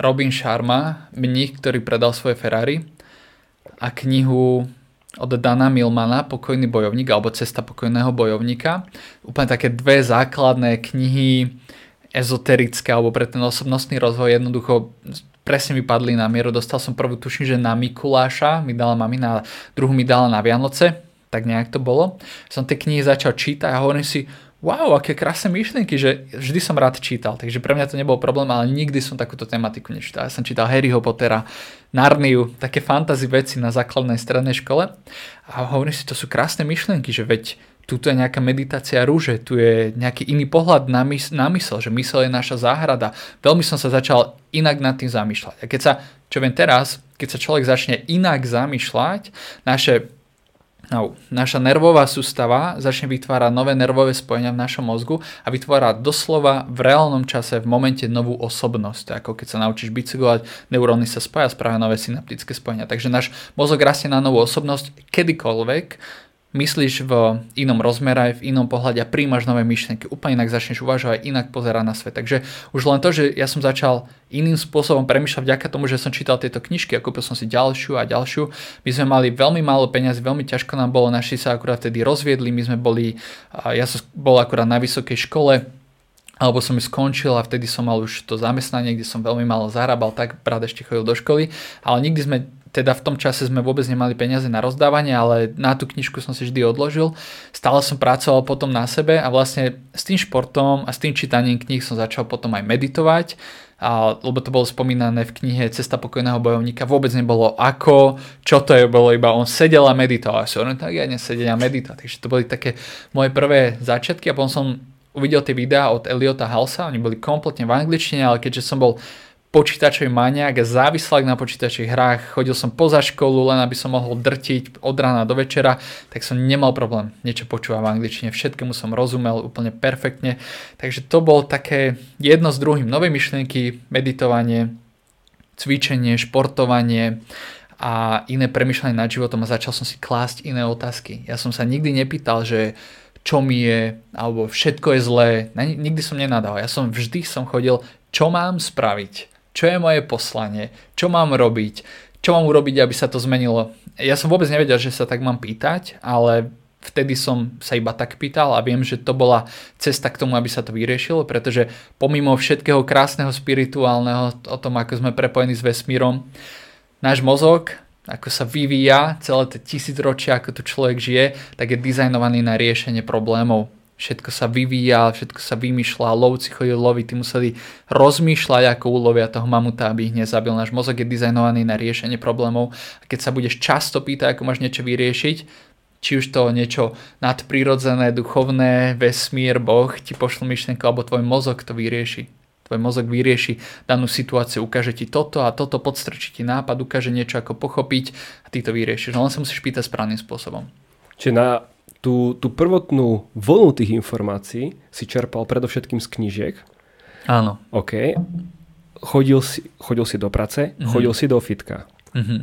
Robin Sharma, mních, ktorý predal svoje Ferrari a knihu od Dana Milmana, Pokojný bojovník, alebo Cesta pokojného bojovníka. Úplne také dve základné knihy, ezoterické alebo pre ten osobnostný rozvoj jednoducho presne mi padli na mieru. Dostal som prvú, tuším, že na Mikuláša mi dala mamina, druhú mi dala na Vianoce, tak nejak to bolo. Som tie knihy začal čítať a hovorím si, wow, aké krásne myšlienky, že vždy som rád čítal, takže pre mňa to nebol problém, ale nikdy som takúto tematiku nečítal. Ja som čítal Harryho Pottera, Narniu, také fantasy veci na základnej strednej škole a hovorím si, to sú krásne myšlienky, že veď tuto je nejaká meditácia rúže, tu je nejaký iný pohľad na, mys- na mysel, že mysel je naša záhrada. Veľmi som sa začal inak nad tým zamýšľať. A keď sa, čo viem teraz, keď sa človek začne inak zamýšľať, naše No, naša nervová sústava začne vytvárať nové nervové spojenia v našom mozgu a vytvára doslova v reálnom čase v momente novú osobnosť. Ako keď sa naučíš bicyklovať, neuróny sa spája, spravia nové synaptické spojenia. Takže náš mozog rastie na novú osobnosť kedykoľvek myslíš v inom rozmere, v inom pohľade a príjmaš nové myšlienky. Úplne inak začneš uvažovať, inak pozerať na svet. Takže už len to, že ja som začal iným spôsobom premýšľať vďaka tomu, že som čítal tieto knižky a kúpil som si ďalšiu a ďalšiu. My sme mali veľmi málo peniazy, veľmi ťažko nám bolo, naši sa akurát vtedy rozviedli, my sme boli, ja som bol akurát na vysokej škole, alebo som ju skončil a vtedy som mal už to zamestnanie, kde som veľmi málo zarábal, tak brat ešte chodil do školy, ale nikdy sme teda v tom čase sme vôbec nemali peniaze na rozdávanie, ale na tú knižku som si vždy odložil. Stále som pracoval potom na sebe a vlastne s tým športom a s tým čítaním kníh som začal potom aj meditovať, a, lebo to bolo spomínané v knihe Cesta pokojného bojovníka, vôbec nebolo ako, čo to je, bolo iba on sedel a meditoval. A som tak ja nesedel a meditoval. Takže to boli také moje prvé začiatky a potom som uvidel tie videá od Eliota Halsa, oni boli kompletne v angličtine, ale keďže som bol počítačový maniak, závislák na počítačových hrách, chodil som poza školu len aby som mohol drtiť od rána do večera, tak som nemal problém niečo počúvať v angličtine, všetkému som rozumel úplne perfektne, takže to bolo také jedno s druhým, nové myšlienky, meditovanie, cvičenie, športovanie a iné premyšľanie nad životom a začal som si klásť iné otázky. Ja som sa nikdy nepýtal, že čo mi je, alebo všetko je zlé. Nikdy som nenadal. Ja som vždy som chodil, čo mám spraviť čo je moje poslanie, čo mám robiť, čo mám urobiť, aby sa to zmenilo. Ja som vôbec nevedel, že sa tak mám pýtať, ale vtedy som sa iba tak pýtal a viem, že to bola cesta k tomu, aby sa to vyriešilo, pretože pomimo všetkého krásneho spirituálneho, o tom, ako sme prepojení s vesmírom, náš mozog, ako sa vyvíja celé tie tisíc ročia, ako tu človek žije, tak je dizajnovaný na riešenie problémov všetko sa vyvíja, všetko sa vymýšľa, lovci chodili loviť, tí museli rozmýšľať, ako ulovia toho mamuta, aby ich nezabil. Náš mozog je dizajnovaný na riešenie problémov a keď sa budeš často pýtať, ako máš niečo vyriešiť, či už to niečo nadprirodzené, duchovné, vesmír, Boh ti pošlo myšlienku, alebo tvoj mozog to vyrieši. Tvoj mozog vyrieši danú situáciu, ukáže ti toto a toto, podstrčí ti nápad, ukáže niečo, ako pochopiť a ty to vyriešiš. No len sa musíš pýtať správnym spôsobom. Čiže na tú, tú prvotnú vlnu tých informácií si čerpal predovšetkým z knížiek. Áno. OK. Chodil si, chodil si do práce, mm-hmm. chodil si do fitka. Mm-hmm.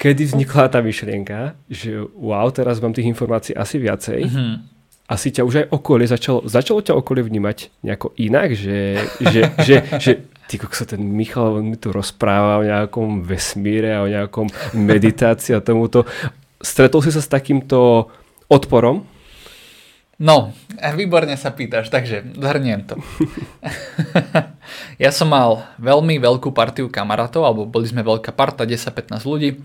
Kedy vznikla tá myšlienka, že wow, teraz mám tých informácií asi viacej. Mm-hmm. Asi ťa už aj okolie začalo, začalo ťa okolie vnímať nejako inak, že, že, že, že Ty sa ten Michal mi tu rozpráva o nejakom vesmíre a o nejakom meditácii a tomuto. Stretol si sa s takýmto odporom? No, výborne sa pýtaš, takže zhrniem to. ja som mal veľmi veľkú partiu kamarátov, alebo boli sme veľká parta, 10-15 ľudí.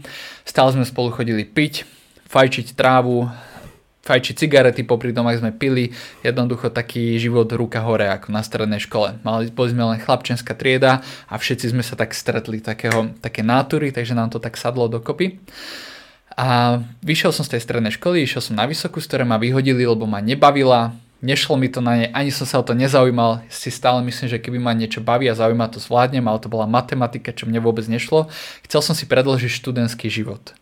Stále sme spolu chodili piť, fajčiť trávu, fajčiť cigarety, popri tom, ak sme pili, jednoducho taký život ruka hore ako na strednej škole. Mali, boli sme len chlapčenská trieda a všetci sme sa tak stretli takého, také nátury, takže nám to tak sadlo dokopy. A vyšiel som z tej strednej školy, išiel som na vysokú, z ktoré ma vyhodili, lebo ma nebavila, nešlo mi to na ne, ani som sa o to nezaujímal, si stále myslím, že keby ma niečo baví a zaujíma, to zvládnem, ale to bola matematika, čo mne vôbec nešlo. Chcel som si predložiť študentský život.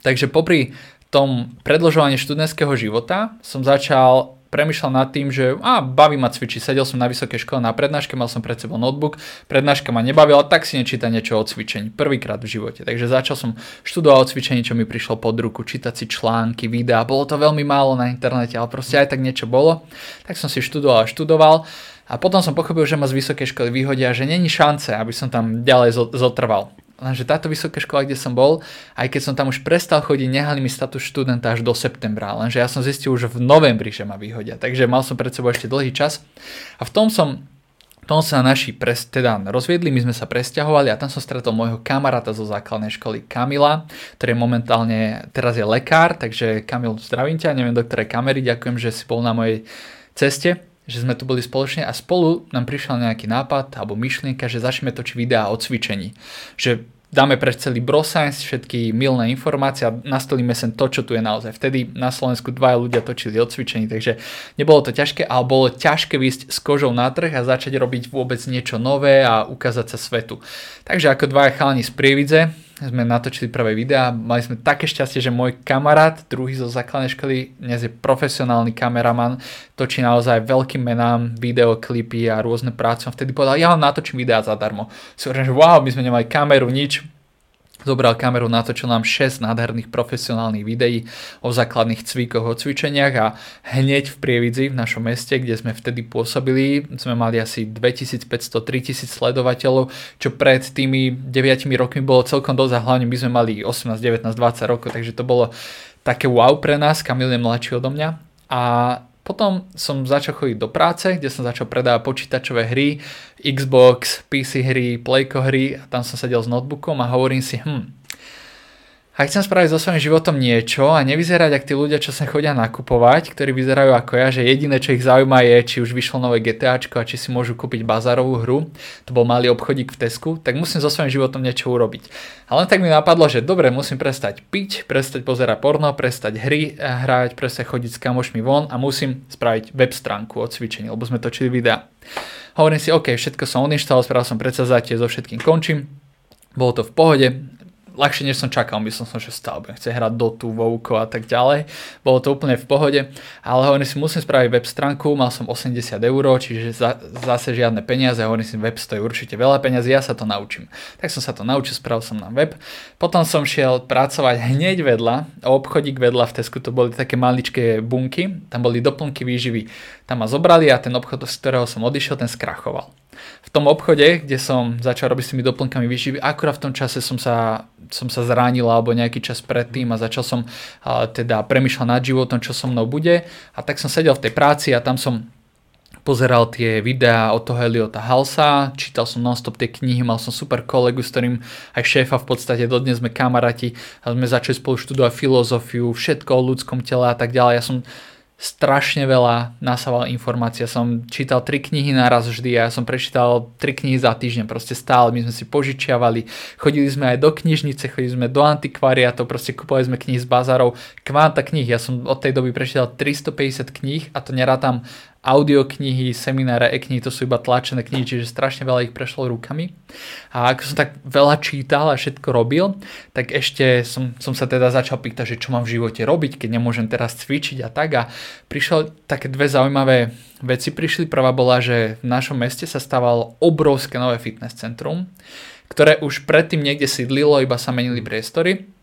Takže popri tom predlžovaní študentského života som začal premyšľal nad tým, že a, baví ma cvičiť. Sedel som na vysokej škole na prednáške, mal som pred sebou notebook, prednáška ma nebavila, tak si nečíta niečo o cvičení. Prvýkrát v živote. Takže začal som študovať o cvičení, čo mi prišlo pod ruku, čítať si články, videá. Bolo to veľmi málo na internete, ale proste aj tak niečo bolo. Tak som si študoval a študoval. A potom som pochopil, že ma z vysokej školy vyhodia, že není šance, aby som tam ďalej zotrval. Lenže táto vysoká škola, kde som bol, aj keď som tam už prestal chodiť, nehali mi status študenta až do septembra. Lenže ja som zistil už v novembri, že ma vyhodia. Takže mal som pred sebou ešte dlhý čas. A v tom som tom sa naši pres, teda rozviedli, my sme sa presťahovali a tam som stretol môjho kamaráta zo základnej školy Kamila, ktorý je momentálne, teraz je lekár, takže Kamil, zdravím ťa, neviem do ktorej kamery, ďakujem, že si bol na mojej ceste že sme tu boli spoločne a spolu nám prišiel nejaký nápad alebo myšlienka, že začneme točiť videá o cvičení. Že dáme pre celý broscience všetky milné informácie a nastolíme sem to, čo tu je naozaj. Vtedy na Slovensku dvaja ľudia točili o cvičení, takže nebolo to ťažké, ale bolo ťažké výjsť s kožou na trh a začať robiť vôbec niečo nové a ukázať sa svetu. Takže ako dvaja chalani z Prievidze, sme natočili prvé videá. Mali sme také šťastie, že môj kamarát, druhý zo základnej školy, dnes je profesionálny kameraman, točí naozaj veľkým menám videoklipy a rôzne práce. On vtedy povedal, ja vám natočím videá zadarmo. Si že wow, my sme nemali kameru, nič, Zobral kameru, natočil nám 6 nádherných profesionálnych videí o základných cvíkoch, o cvičeniach a hneď v Prievidzi, v našom meste, kde sme vtedy pôsobili, sme mali asi 2500-3000 sledovateľov, čo pred tými 9 rokmi bolo celkom dosť a hlavne my sme mali 18, 19, 20 rokov, takže to bolo také wow pre nás, Kamil je mladší odo mňa. A potom som začal chodiť do práce, kde som začal predávať počítačové hry, Xbox, PC hry, Playko hry a tam som sedel s notebookom a hovorím si, hm, a chcem spraviť so svojím životom niečo a nevyzerať ako tí ľudia, čo sa chodia nakupovať, ktorí vyzerajú ako ja, že jediné, čo ich zaujíma je, či už vyšlo nové GTAčko a či si môžu kúpiť bazárovú hru, to bol malý obchodík v Tesku, tak musím so svojím životom niečo urobiť. A len tak mi napadlo, že dobre, musím prestať piť, prestať pozerať porno, prestať hry hrať, prestať chodiť s kamošmi von a musím spraviť web stránku o cvičení, lebo sme točili videa. Hovorím si, OK, všetko som odinštaloval, spravil som predsazatie, so všetkým končím, bolo to v pohode, ľahšie, než som čakal. Myslel som, že stále budem chcieť hrať Dotu, Vouko a tak ďalej. Bolo to úplne v pohode, ale hovorím si, musím spraviť web stránku, mal som 80 eur, čiže za, zase žiadne peniaze, hovorím si, web stojí určite veľa peniazy, ja sa to naučím. Tak som sa to naučil, spravil som na web. Potom som šiel pracovať hneď vedľa, obchodík vedľa v Tesku, to boli také maličké bunky, tam boli doplnky výživy. Tam ma zobrali a ten obchod, z ktorého som odišiel, ten skrachoval v tom obchode, kde som začal robiť s tými doplnkami výživy, akurát v tom čase som sa, som sa zranil alebo nejaký čas predtým a začal som a, teda premyšľať nad životom, čo so mnou bude a tak som sedel v tej práci a tam som pozeral tie videá od toho Eliota Halsa, čítal som nonstop tie knihy, mal som super kolegu, s ktorým aj šéfa v podstate dodnes sme kamaráti a sme začali spolu študovať filozofiu, všetko o ľudskom tele a tak ďalej. Ja som strašne veľa nasával informácií. Ja som čítal tri knihy naraz vždy a ja som prečítal tri knihy za týždeň, proste stále. My sme si požičiavali, chodili sme aj do knižnice, chodili sme do antikvariátov, proste kupovali sme knihy z bazárov, kvanta kníh. Ja som od tej doby prečítal 350 kníh a to nerátam audioknihy, semináre, e-knihy, to sú iba tlačené knihy, čiže strašne veľa ich prešlo rukami. A ako som tak veľa čítal a všetko robil, tak ešte som, som sa teda začal pýtať, že čo mám v živote robiť, keď nemôžem teraz cvičiť a tak. A prišlo také dve zaujímavé veci prišli. Prvá bola, že v našom meste sa stávalo obrovské nové fitness centrum, ktoré už predtým niekde sídlilo, iba sa menili priestory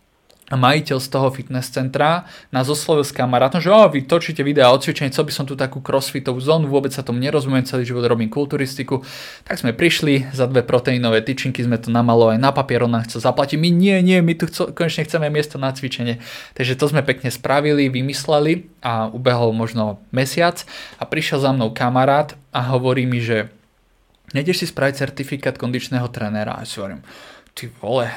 majiteľ z toho fitness centra nás oslovil s kamarátom, že o, vy točíte videa o cvičení, chcel by som tu takú crossfitovú zónu, vôbec sa tomu nerozumiem, celý život robím kulturistiku. Tak sme prišli, za dve proteínové tyčinky sme to namalovali na papier, on chcel zaplatiť, my nie, nie, my tu chcel, konečne chceme miesto na cvičenie. Takže to sme pekne spravili, vymysleli a ubehol možno mesiac a prišiel za mnou kamarát a hovorí mi, že nejdeš si spraviť certifikát kondičného trénera. A ja si hovorím, ty vole,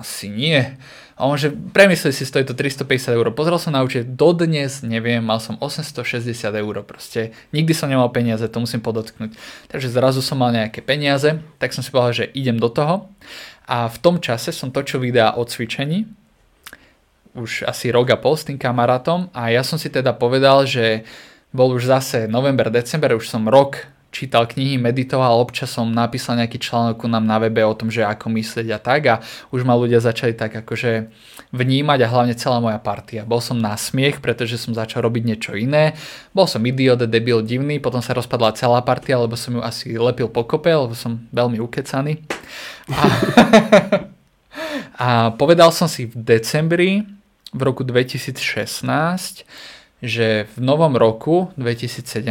asi nie a on, že premyslí si, stojí to 350 eur. Pozrel som na účet, dodnes, neviem, mal som 860 eur proste. Nikdy som nemal peniaze, to musím podotknúť. Takže zrazu som mal nejaké peniaze, tak som si povedal, že idem do toho. A v tom čase som točil videa o cvičení, už asi rok a pol s tým kamarátom a ja som si teda povedal, že bol už zase november, december, už som rok čítal knihy, meditoval, občas som napísal nejaký článok nám na webe o tom, že ako myslieť a tak a už ma ľudia začali tak akože vnímať a hlavne celá moja partia. Bol som na smiech, pretože som začal robiť niečo iné. Bol som idiot, debil, divný, potom sa rozpadla celá partia, lebo som ju asi lepil po kope, lebo som veľmi ukecaný. A, a povedal som si v decembri v roku 2016, že v novom roku 2017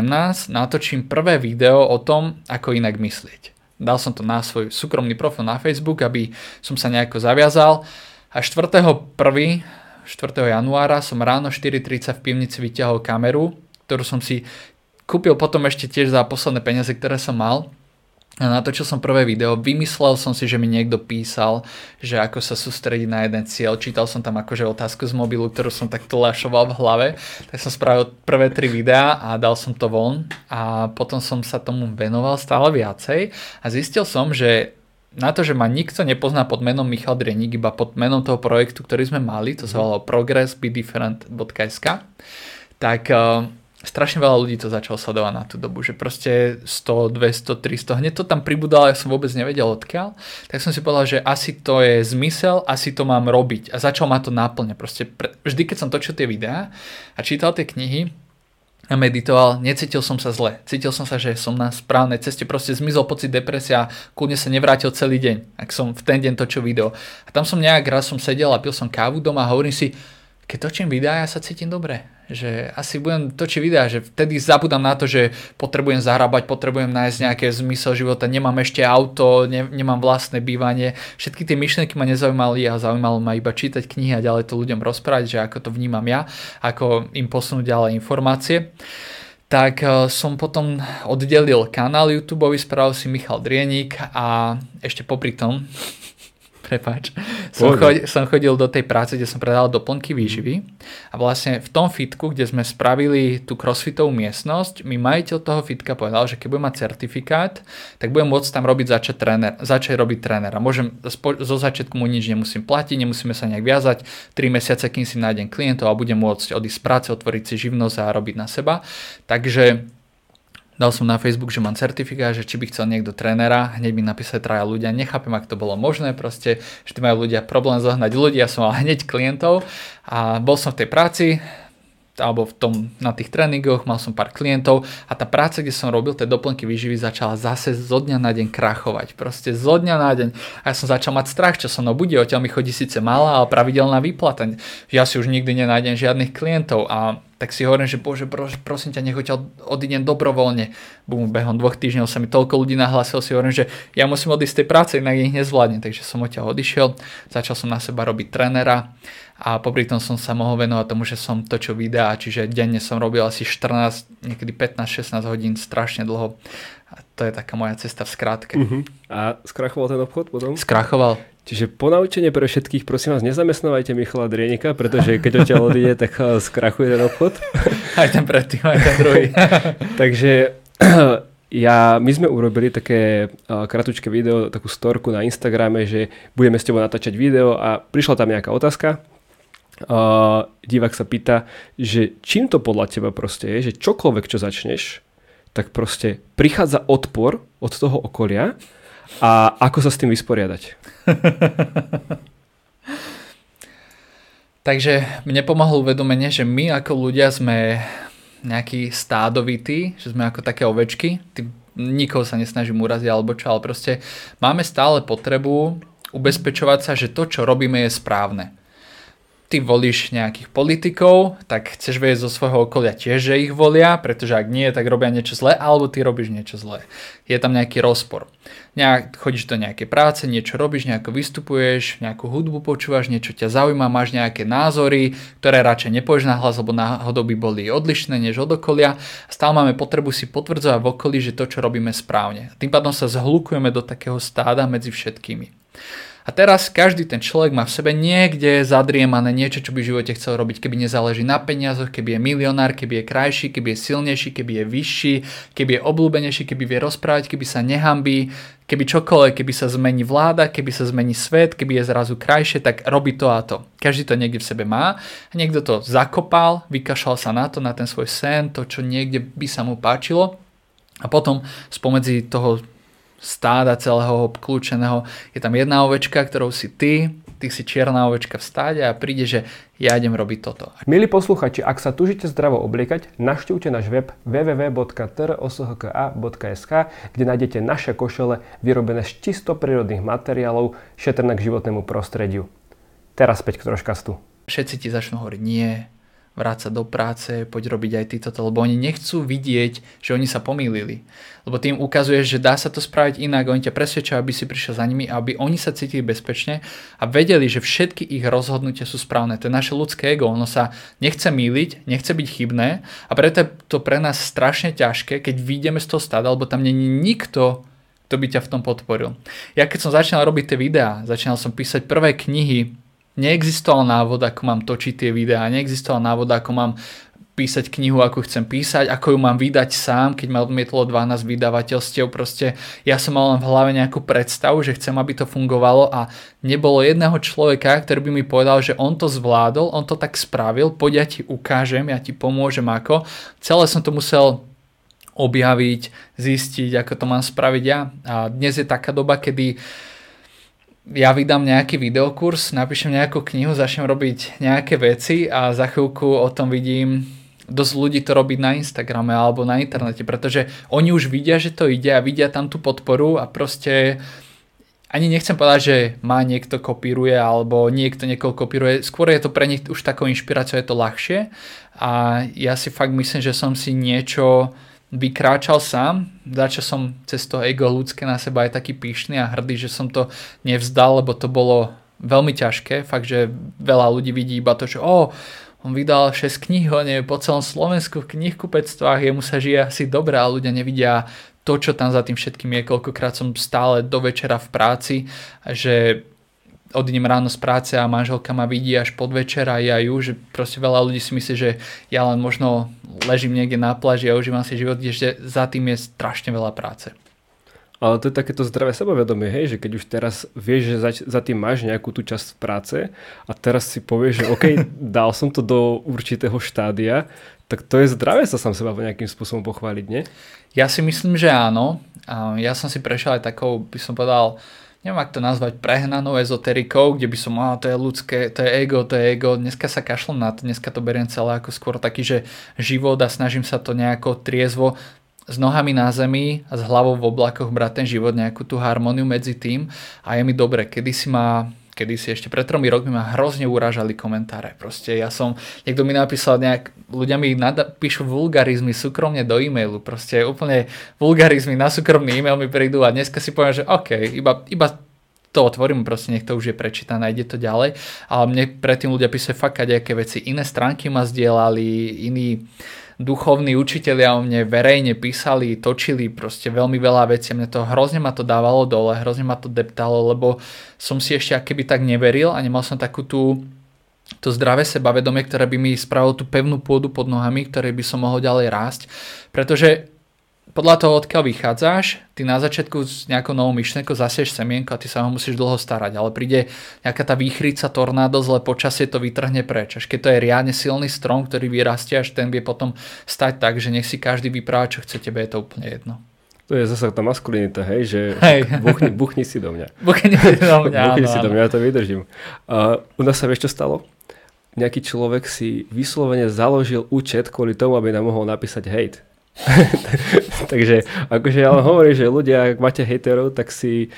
natočím prvé video o tom, ako inak myslieť. Dal som to na svoj súkromný profil na Facebook, aby som sa nejako zaviazal a 4.1. 4. januára som ráno 4.30 v pivnici vyťahol kameru, ktorú som si kúpil potom ešte tiež za posledné peniaze, ktoré som mal a natočil som prvé video, vymyslel som si, že mi niekto písal, že ako sa sústrediť na jeden cieľ, čítal som tam akože otázku z mobilu, ktorú som takto lašoval v hlave, tak som spravil prvé tri videá a dal som to von. A potom som sa tomu venoval stále viacej. A zistil som, že na to, že ma nikto nepozná pod menom Michal Dreník, iba pod menom toho projektu, ktorý sme mali, to sa volalo progressbedifferent.sk, tak uh, strašne veľa ľudí to začalo sledovať na tú dobu, že proste 100, 200, 300, hneď to tam pribudalo, ja som vôbec nevedel odkiaľ, tak som si povedal, že asi to je zmysel, asi to mám robiť. A začal ma to náplne, proste pre, vždy keď som točil tie videá a čítal tie knihy, a meditoval, necítil som sa zle. Cítil som sa, že som na správnej ceste, proste zmizol pocit depresia, kľudne sa nevrátil celý deň, ak som v ten deň točil video. A tam som nejak raz som sedel a pil som kávu doma a hovorím si, keď točím videá, ja sa cítim dobre že asi budem točiť videá, že vtedy zabudám na to, že potrebujem zarábať, potrebujem nájsť nejaké zmysel života, nemám ešte auto, ne, nemám vlastné bývanie. Všetky tie myšlienky ma nezaujímali a zaujímalo ma iba čítať knihy a ďalej to ľuďom rozprávať, že ako to vnímam ja, ako im posunúť ďalej informácie tak eh, som potom oddelil kanál YouTube, spravil si Michal Drienik a ešte popri tom prepáč, som, chodil, som chodil do tej práce, kde som predal doplnky výživy a vlastne v tom fitku, kde sme spravili tú crossfitovú miestnosť, mi majiteľ toho fitka povedal, že keď budem mať certifikát, tak budem môcť tam robiť začať, tréner, začať robiť trénera. Môžem, zo začiatku mu nič nemusím platiť, nemusíme sa nejak viazať, 3 mesiace, kým si nájdem klientov a budem môcť odísť z práce, otvoriť si živnosť a robiť na seba. Takže Dal som na Facebook, že mám certifikát, že či by chcel niekto trénera, hneď mi napísali traja ľudia, nechápem, ak to bolo možné, proste, že majú ľudia problém zohnať ľudí, ja som mal hneď klientov a bol som v tej práci, alebo v tom, na tých tréningoch, mal som pár klientov a tá práca, kde som robil tie doplnky výživy, začala zase zo dňa na deň krachovať. Proste zo dňa na deň. A ja som začal mať strach, čo som bude, odtiaľ mi chodí síce malá, ale pravidelná výplata. Ja si už nikdy nenájdem žiadnych klientov a tak si hovorím, že bože, prosím ťa, nech odtiaľ odídem dobrovoľne. Bum, behom dvoch týždňov sa mi toľko ľudí nahlásil, si hovorím, že ja musím odísť z tej práce, inak ich nezvládnem. Takže som odtiaľ odišiel, začal som na seba robiť trénera a popri tom som sa mohol venovať tomu, že som točil videá, čiže denne som robil asi 14, niekedy 15-16 hodín, strašne dlho. A to je taká moja cesta v skrátke. Uh-huh. A skrachoval ten obchod potom? Skrachoval. Čiže ponaučenie pre všetkých, prosím vás, nezamestnávajte Michala Drienika, pretože keď odtiaľ odíde, tak eh, skrachuje ten obchod. Aj ten predtým, aj ten druhý. Takže ja, my sme urobili také uh, kratučké video, takú storku na Instagrame, že budeme s tebou natáčať video a prišla tam nejaká otázka. Uh, divák sa pýta, že čím to podľa teba proste je, že čokoľvek, čo začneš, tak proste prichádza odpor od toho okolia a ako sa s tým vysporiadať? Takže mne pomohlo uvedomenie, že my ako ľudia sme nejaký stádovití, že sme ako také ovečky, Ty, nikoho sa nesnažím uraziť alebo čo, ale proste máme stále potrebu ubezpečovať sa, že to, čo robíme, je správne. Ty volíš nejakých politikov, tak chceš vedieť zo svojho okolia tiež, že ich volia, pretože ak nie, tak robia niečo zlé, alebo ty robíš niečo zlé. Je tam nejaký rozpor. Nejak, chodíš do nejakej práce, niečo robíš, nejako vystupuješ, nejakú hudbu počúvaš, niečo ťa zaujíma, máš nejaké názory, ktoré radšej nepovieš na hlas, lebo náhodou by boli odlišné než od okolia. Stále máme potrebu si potvrdzovať v okolí, že to, čo robíme správne. Tým pádom sa zhlukujeme do takého stáda medzi všetkými. A teraz každý ten človek má v sebe niekde zadriemané niečo, čo by v živote chcel robiť, keby nezáleží na peniazoch, keby je milionár, keby je krajší, keby je silnejší, keby je vyšší, keby je obľúbenejší, keby vie rozprávať, keby sa nehambí, keby čokoľvek, keby sa zmení vláda, keby sa zmení svet, keby je zrazu krajšie, tak robí to a to. Každý to niekde v sebe má. A niekto to zakopal, vykašľal sa na to, na ten svoj sen, to, čo niekde by sa mu páčilo. A potom spomedzi toho stáda celého obklúčeného. Je tam jedna ovečka, ktorou si ty, ty si čierna ovečka v stáde a príde, že ja idem robiť toto. Milí posluchači, ak sa tužite zdravo obliekať, naštívte náš web www.troshka.sk, kde nájdete naše košele vyrobené z čisto prírodných materiálov, šetrné k životnému prostrediu. Teraz späť k troškastu. Všetci ti začnú hovoriť nie, vrácať do práce, poď robiť aj ty toto, lebo oni nechcú vidieť, že oni sa pomýlili. Lebo tým ukazuješ, že dá sa to spraviť inak, oni ťa presvedčia, aby si prišiel za nimi, aby oni sa cítili bezpečne a vedeli, že všetky ich rozhodnutia sú správne. To je naše ľudské ego, ono sa nechce míliť, nechce byť chybné a preto je to pre nás strašne ťažké, keď vyjdeme z toho stáda, lebo tam není nikto, kto by ťa v tom podporil. Ja keď som začal robiť tie videá, začínal som písať prvé knihy, Neexistoval návod, ako mám točiť tie videá, neexistoval návod, ako mám písať knihu, ako chcem písať, ako ju mám vydať sám, keď ma odmietlo 12 vydavateľstiev, proste ja som mal len v hlave nejakú predstavu, že chcem, aby to fungovalo a nebolo jedného človeka, ktorý by mi povedal, že on to zvládol, on to tak spravil, poď ja ti ukážem, ja ti pomôžem ako. Celé som to musel objaviť, zistiť, ako to mám spraviť ja. A dnes je taká doba, kedy uh, ja vydám nejaký videokurs, napíšem nejakú knihu, začnem robiť nejaké veci a za chvíľku o tom vidím dosť ľudí to robiť na Instagrame alebo na internete, pretože oni už vidia, že to ide a vidia tam tú podporu a proste ani nechcem povedať, že má niekto kopíruje alebo niekto niekoho kopíruje, skôr je to pre nich už takou inšpiráciou, je to ľahšie a ja si fakt myslím, že som si niečo vykráčal sám, začal som cez to ego ľudské na seba aj taký pyšný a hrdý, že som to nevzdal, lebo to bolo veľmi ťažké, fakt, že veľa ľudí vidí iba to, že o, on vydal 6 kníh, on je po celom Slovensku v knihkupectvách, jemu sa žije asi dobre a ľudia nevidia to, čo tam za tým všetkým je, koľkokrát som stále do večera v práci, že odídem ráno z práce a manželka ma vidí až podvečer a ja ju, že proste veľa ľudí si myslí, že ja len možno ležím niekde na pláži a užívam si život, že za tým je strašne veľa práce. Ale to je takéto zdravé sebavedomie, hej, že keď už teraz vieš, že za, za tým máš nejakú tú časť práce a teraz si povieš, že OK, dal som to do určitého štádia, tak to je zdravé sa sám seba nejakým spôsobom pochváliť, nie? Ja si myslím, že áno. Ja som si prešiel aj takou, by som povedal, neviem ak to nazvať, prehnanou ezoterikou, kde by som, mal, to je ľudské, to je ego, to je ego, dneska sa kašlom na to, dneska to beriem celé ako skôr taký, že život a snažím sa to nejako triezvo s nohami na zemi a s hlavou v oblakoch brať ten život, nejakú tú harmóniu medzi tým. A je mi dobre, kedy si ma kedy si ešte pred tromi rokmi ma hrozne urážali komentáre. Proste ja som, niekto mi napísal nejak, ľudia mi nada, píšu vulgarizmy súkromne do e-mailu, proste úplne vulgarizmy na súkromný e-mail mi prídu a dneska si poviem, že OK, iba, iba to otvorím, proste nech to už je prečítané, ide to ďalej. Ale mne predtým ľudia písali fakt nejaké veci, iné stránky ma zdieľali, iní duchovní učitelia o mne verejne písali, točili proste veľmi veľa vecí. Mne to hrozne ma to dávalo dole, hrozne ma to deptalo, lebo som si ešte akéby tak neveril a nemal som takú tú to zdravé sebavedomie, ktoré by mi spravilo tú pevnú pôdu pod nohami, ktoré by som mohol ďalej rásť. Pretože podľa toho, odkiaľ vychádzaš, ty na začiatku s nejakou novou myšlenkou zasieš semienko a ty sa ho musíš dlho starať, ale príde nejaká tá výchrica, tornádo, zle počasie to vytrhne preč. Až keď to je riadne silný strom, ktorý vyrastie, až ten vie potom stať tak, že nech si každý vypráva, čo chce, tebe je to úplne jedno. To je zase tá maskulinita, hej, že hej. Buchni, buchni si do mňa. Buchni si do mňa, Buchni si do mňa, ja to vydržím. Uh, u nás sa vieš, čo stalo? Nejaký človek si vyslovene založil účet kvôli tomu, aby nám mohol napísať hate. Takže akože ja hovorím, že ľudia, ak máte haterov, tak si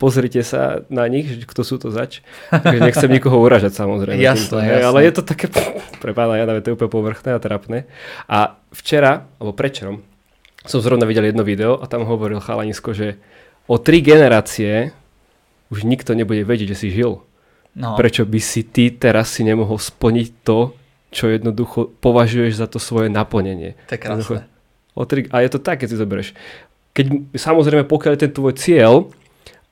pozrite sa na nich, kto sú to zač. Takže nechcem nikoho uražať samozrejme. jasné, týmto, jasné. Ale je to také, pre pána Jana, to je úplne povrchné a trapné. A včera, alebo prečerom, som zrovna videl jedno video a tam hovoril chalanisko, že o tri generácie už nikto nebude vedieť, že si žil. No. Prečo by si ty teraz si nemohol splniť to, čo jednoducho považuješ za to svoje naplnenie. To je krásne. O tri, a je to tak, keď si zoberieš. Keď samozrejme, pokiaľ je ten tvoj cieľ,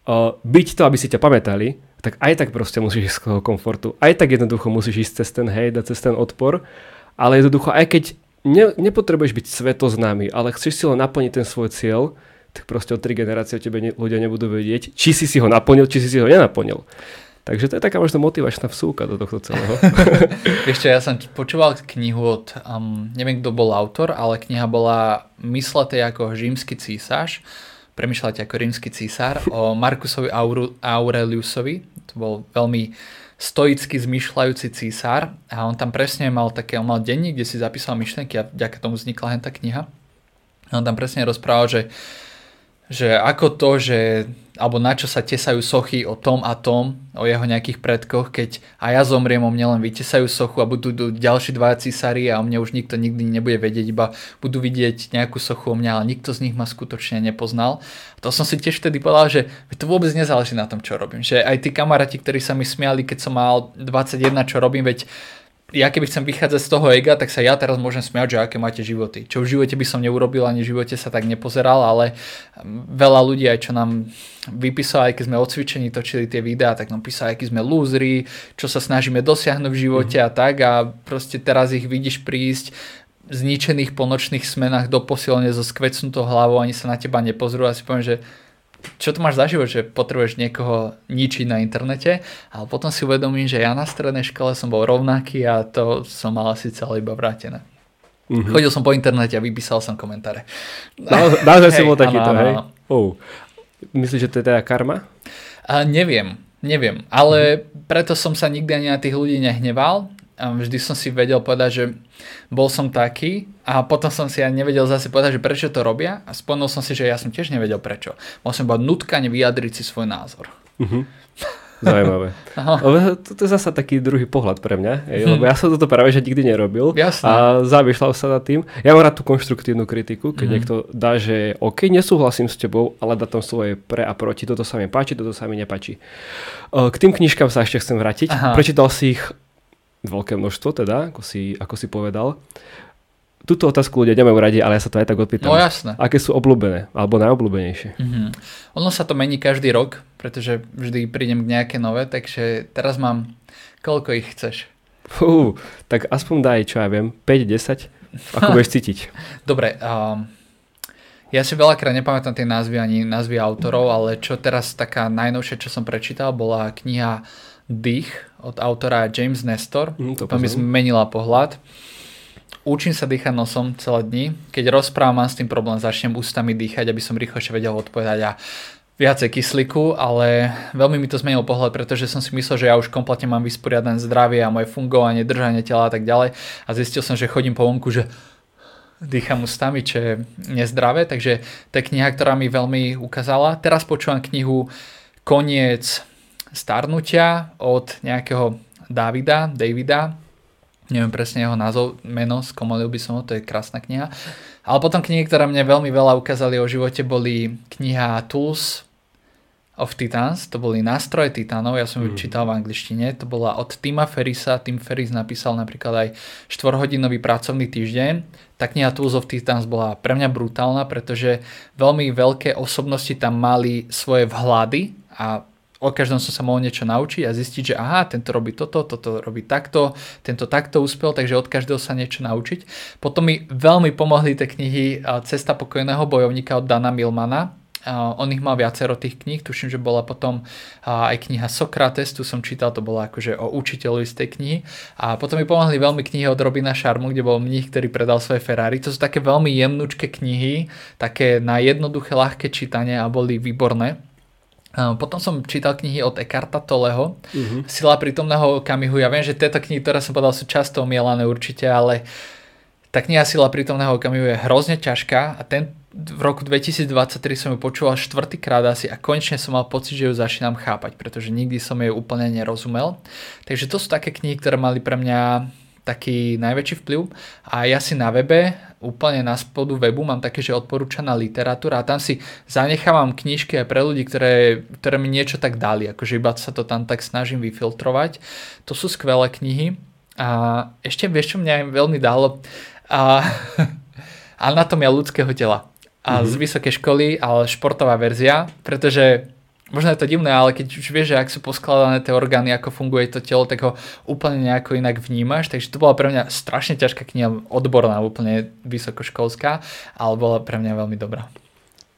uh, byť to, aby si ťa pamätali, tak aj tak proste musíš ísť z toho komfortu. Aj tak jednoducho musíš ísť cez ten hejt a cez ten odpor, ale jednoducho aj keď ne, nepotrebuješ byť svetoznámy, ale chceš si len naplniť ten svoj cieľ, tak proste o tri generácie o tebe ne, ľudia nebudú vedieť, či si si ho naplnil, či si si ho nenaplnil. Takže to je taká možno motivačná vsúka do tohto celého. Ešte ja som počúval knihu od, um, neviem kto bol autor, ale kniha bola Mysletej ako římsky císaž premyšľať ako rímsky císar, o Markusovi Aureliusovi. To bol veľmi stoicky zmyšľajúci císar a on tam presne mal také, on mal denník, kde si zapísal myšlenky a vďaka tomu vznikla hen tá kniha. A on tam presne rozprával, že že ako to, že alebo na čo sa tesajú sochy o tom a tom, o jeho nejakých predkoch, keď a ja zomriem, o mne len vytesajú sochu a budú ďalší dva císari a o mne už nikto nikdy nebude vedieť, iba budú vidieť nejakú sochu o mňa, ale nikto z nich ma skutočne nepoznal. To som si tiež vtedy povedal, že to vôbec nezáleží na tom, čo robím. Že aj tí kamaráti, ktorí sa mi smiali, keď som mal 21, čo robím, veď ja keby chcem vychádzať z toho ega, tak sa ja teraz môžem smiať, že aké máte životy. Čo v živote by som neurobil, ani v živote sa tak nepozeral, ale veľa ľudí aj čo nám vypísalo, aj keď sme odcvičení, točili tie videá, tak nám písali, akí sme lúzri, čo sa snažíme dosiahnuť v živote mm. a tak a proste teraz ich vidíš prísť zničených po nočných smenách do posilne so skvecnutou hlavou, ani sa na teba nepozrú a si poviem, že čo to máš za život, že potrebuješ niekoho ničiť na internete, ale potom si uvedomím, že ja na strednej škole som bol rovnaký a to som mal asi celé iba vrátené. Mm-hmm. Chodil som po internete a vypísal som komentáre. Naozaj si bol takýto, hej? Oh. Myslíš, že to je teda karma? A neviem, neviem, ale mm-hmm. preto som sa nikdy ani na tých ľudí nehneval a vždy som si vedel povedať, že bol som taký a potom som si aj nevedel zase povedať, že prečo to robia a spomenul som si, že ja som tiež nevedel prečo. Mal som iba nutkane vyjadriť si svoj názor. Uh-huh. Zaujímavé. Toto je zasa taký druhý pohľad pre mňa, je, lebo ja som toto práve že nikdy nerobil Jasne. a zamýšľal sa nad tým. Ja mám rád tú konštruktívnu kritiku, keď mm. niekto dá, že OK, nesúhlasím s tebou, ale dá tam svoje pre a proti, toto sa mi páči, toto sa mi nepáči. K tým knižkám sa ešte chcem vrátiť. Aha. Prečítal si ich veľké množstvo teda, ako si, ako si povedal. Tuto otázku ľudia nemajú radi, ale ja sa to aj tak odpýtam. No jasné. Aké sú obľúbené, alebo najobľúbenejšie? Mm-hmm. Ono sa to mení každý rok, pretože vždy prídem k nejaké nové, takže teraz mám, koľko ich chceš? Fú, tak aspoň daj, čo ja viem, 5-10, ako budeš cítiť. Dobre, um, ja si veľakrát nepamätám tie názvy ani názvy autorov, ale čo teraz taká najnovšia, čo som prečítal, bola kniha Dých od autora James Nestor. Mm, to mi zmenila pohľad. Učím sa dýchať nosom celé dni. Keď rozprávam, mám s tým problém, začnem ústami dýchať, aby som rýchlejšie vedel odpovedať a viacej kyslíku, ale veľmi mi to zmenilo pohľad, pretože som si myslel, že ja už kompletne mám vysporiadané zdravie a moje fungovanie, držanie tela a tak ďalej a zistil som, že chodím po vonku, že dýcham ústami, čo je nezdravé, takže to je kniha, ktorá mi veľmi ukázala. Teraz počúvam knihu Koniec starnutia od nejakého Davida, Davida, neviem presne jeho názov, meno, skomolil by som ho, to je krásna kniha. Ale potom knihy, ktoré mne veľmi veľa ukázali o živote, boli kniha Tools of Titans, to boli nástroje titánov, ja som ju mm. čítal v angličtine, to bola od Tima Ferisa, Tim Ferris napísal napríklad aj 4-hodinový pracovný týždeň. Tá kniha Tools of Titans bola pre mňa brutálna, pretože veľmi veľké osobnosti tam mali svoje vhľady a o každom som sa mohol niečo naučiť a zistiť, že aha, tento robí toto, toto robí takto, tento takto úspel, takže od každého sa niečo naučiť. Potom mi veľmi pomohli tie knihy Cesta pokojného bojovníka od Dana Milmana. On ich mal viacero tých kníh, tuším, že bola potom aj kniha Sokrates, tu som čítal, to bola akože o učiteľovi z tej knihy. A potom mi pomohli veľmi knihy od Robina Sharmu, kde bol mních, ktorý predal svoje Ferrari. To sú také veľmi jemnúčke knihy, také na jednoduché, ľahké čítanie a boli výborné. Potom som čítal knihy od Ekarta Toleho, uh-huh. Sila prítomného okamihu. Ja viem, že tieto knihy, ktoré som povedal, sú často omielané určite, ale tá kniha Sila prítomného okamihu je hrozne ťažká a ten v roku 2023 som ju počúval štvrtýkrát asi a konečne som mal pocit, že ju začínam chápať, pretože nikdy som jej úplne nerozumel. Takže to sú také knihy, ktoré mali pre mňa taký najväčší vplyv. A ja si na webe, úplne na spodu webu mám také, že odporúčaná literatúra a tam si zanechávam knižky aj pre ľudí, ktoré, ktoré mi niečo tak dali, akože iba sa to tam tak snažím vyfiltrovať. To sú skvelé knihy. A ešte vieš, čo mňa veľmi dalo? A, anatomia ľudského tela. A mm-hmm. z vysokej školy, ale športová verzia, pretože možno je to divné, ale keď už vieš, že ak sú poskladané tie orgány, ako funguje to telo, tak ho úplne nejako inak vnímaš. Takže to bola pre mňa strašne ťažká kniha, odborná, úplne vysokoškolská, ale bola pre mňa veľmi dobrá.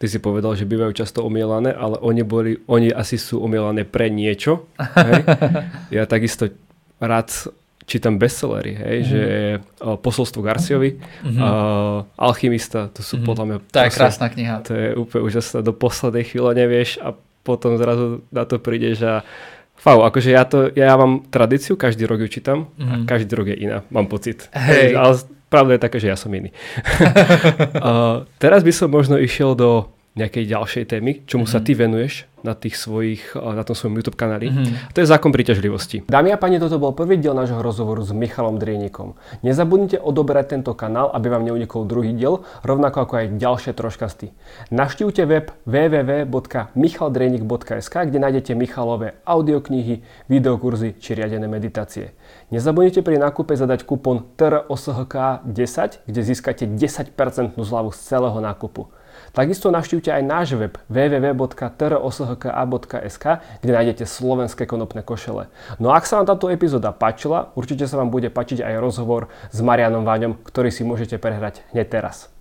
Ty si povedal, že bývajú často omielané, ale oni, boli, oni asi sú omielané pre niečo. Hej? ja takisto rád čítam bestsellery, hej, mm-hmm. že o, posolstvo Garciovi, mm-hmm. o, Alchymista, to sú mm-hmm. podľa mňa... To je krásna kniha. To je úplne úžasné, do poslednej chvíle nevieš a potom zrazu na to prídeš a Fau, akože ja, to, ja mám tradíciu, každý rok ju čítam mm-hmm. a mhm. každý rok je iná, mám pocit. Hej. Ale pravda je taká, že ja som iný. uh, teraz by som možno išiel do nejakej ďalšej témy, čomu mm-hmm. sa ty venuješ na, tých svojich, na tom svojom YouTube kanáli. Mm-hmm. To je zákon príťažlivosti. Dámy a páni, toto bol prvý diel nášho rozhovoru s Michalom Drienikom. Nezabudnite odoberať tento kanál, aby vám neunikol druhý diel, rovnako ako aj ďalšie troškasty. Naštívte web www.michaldrienik.sk, kde nájdete Michalové audioknihy, videokurzy či riadené meditácie. Nezabudnite pri nákupe zadať kupon TROSHK10, kde získate 10% zľavu z celého nákupu. Takisto navštívte aj náš web www.troshka.sk, kde nájdete slovenské konopné košele. No a ak sa vám táto epizóda páčila, určite sa vám bude páčiť aj rozhovor s Marianom Váňom, ktorý si môžete prehrať hneď teraz.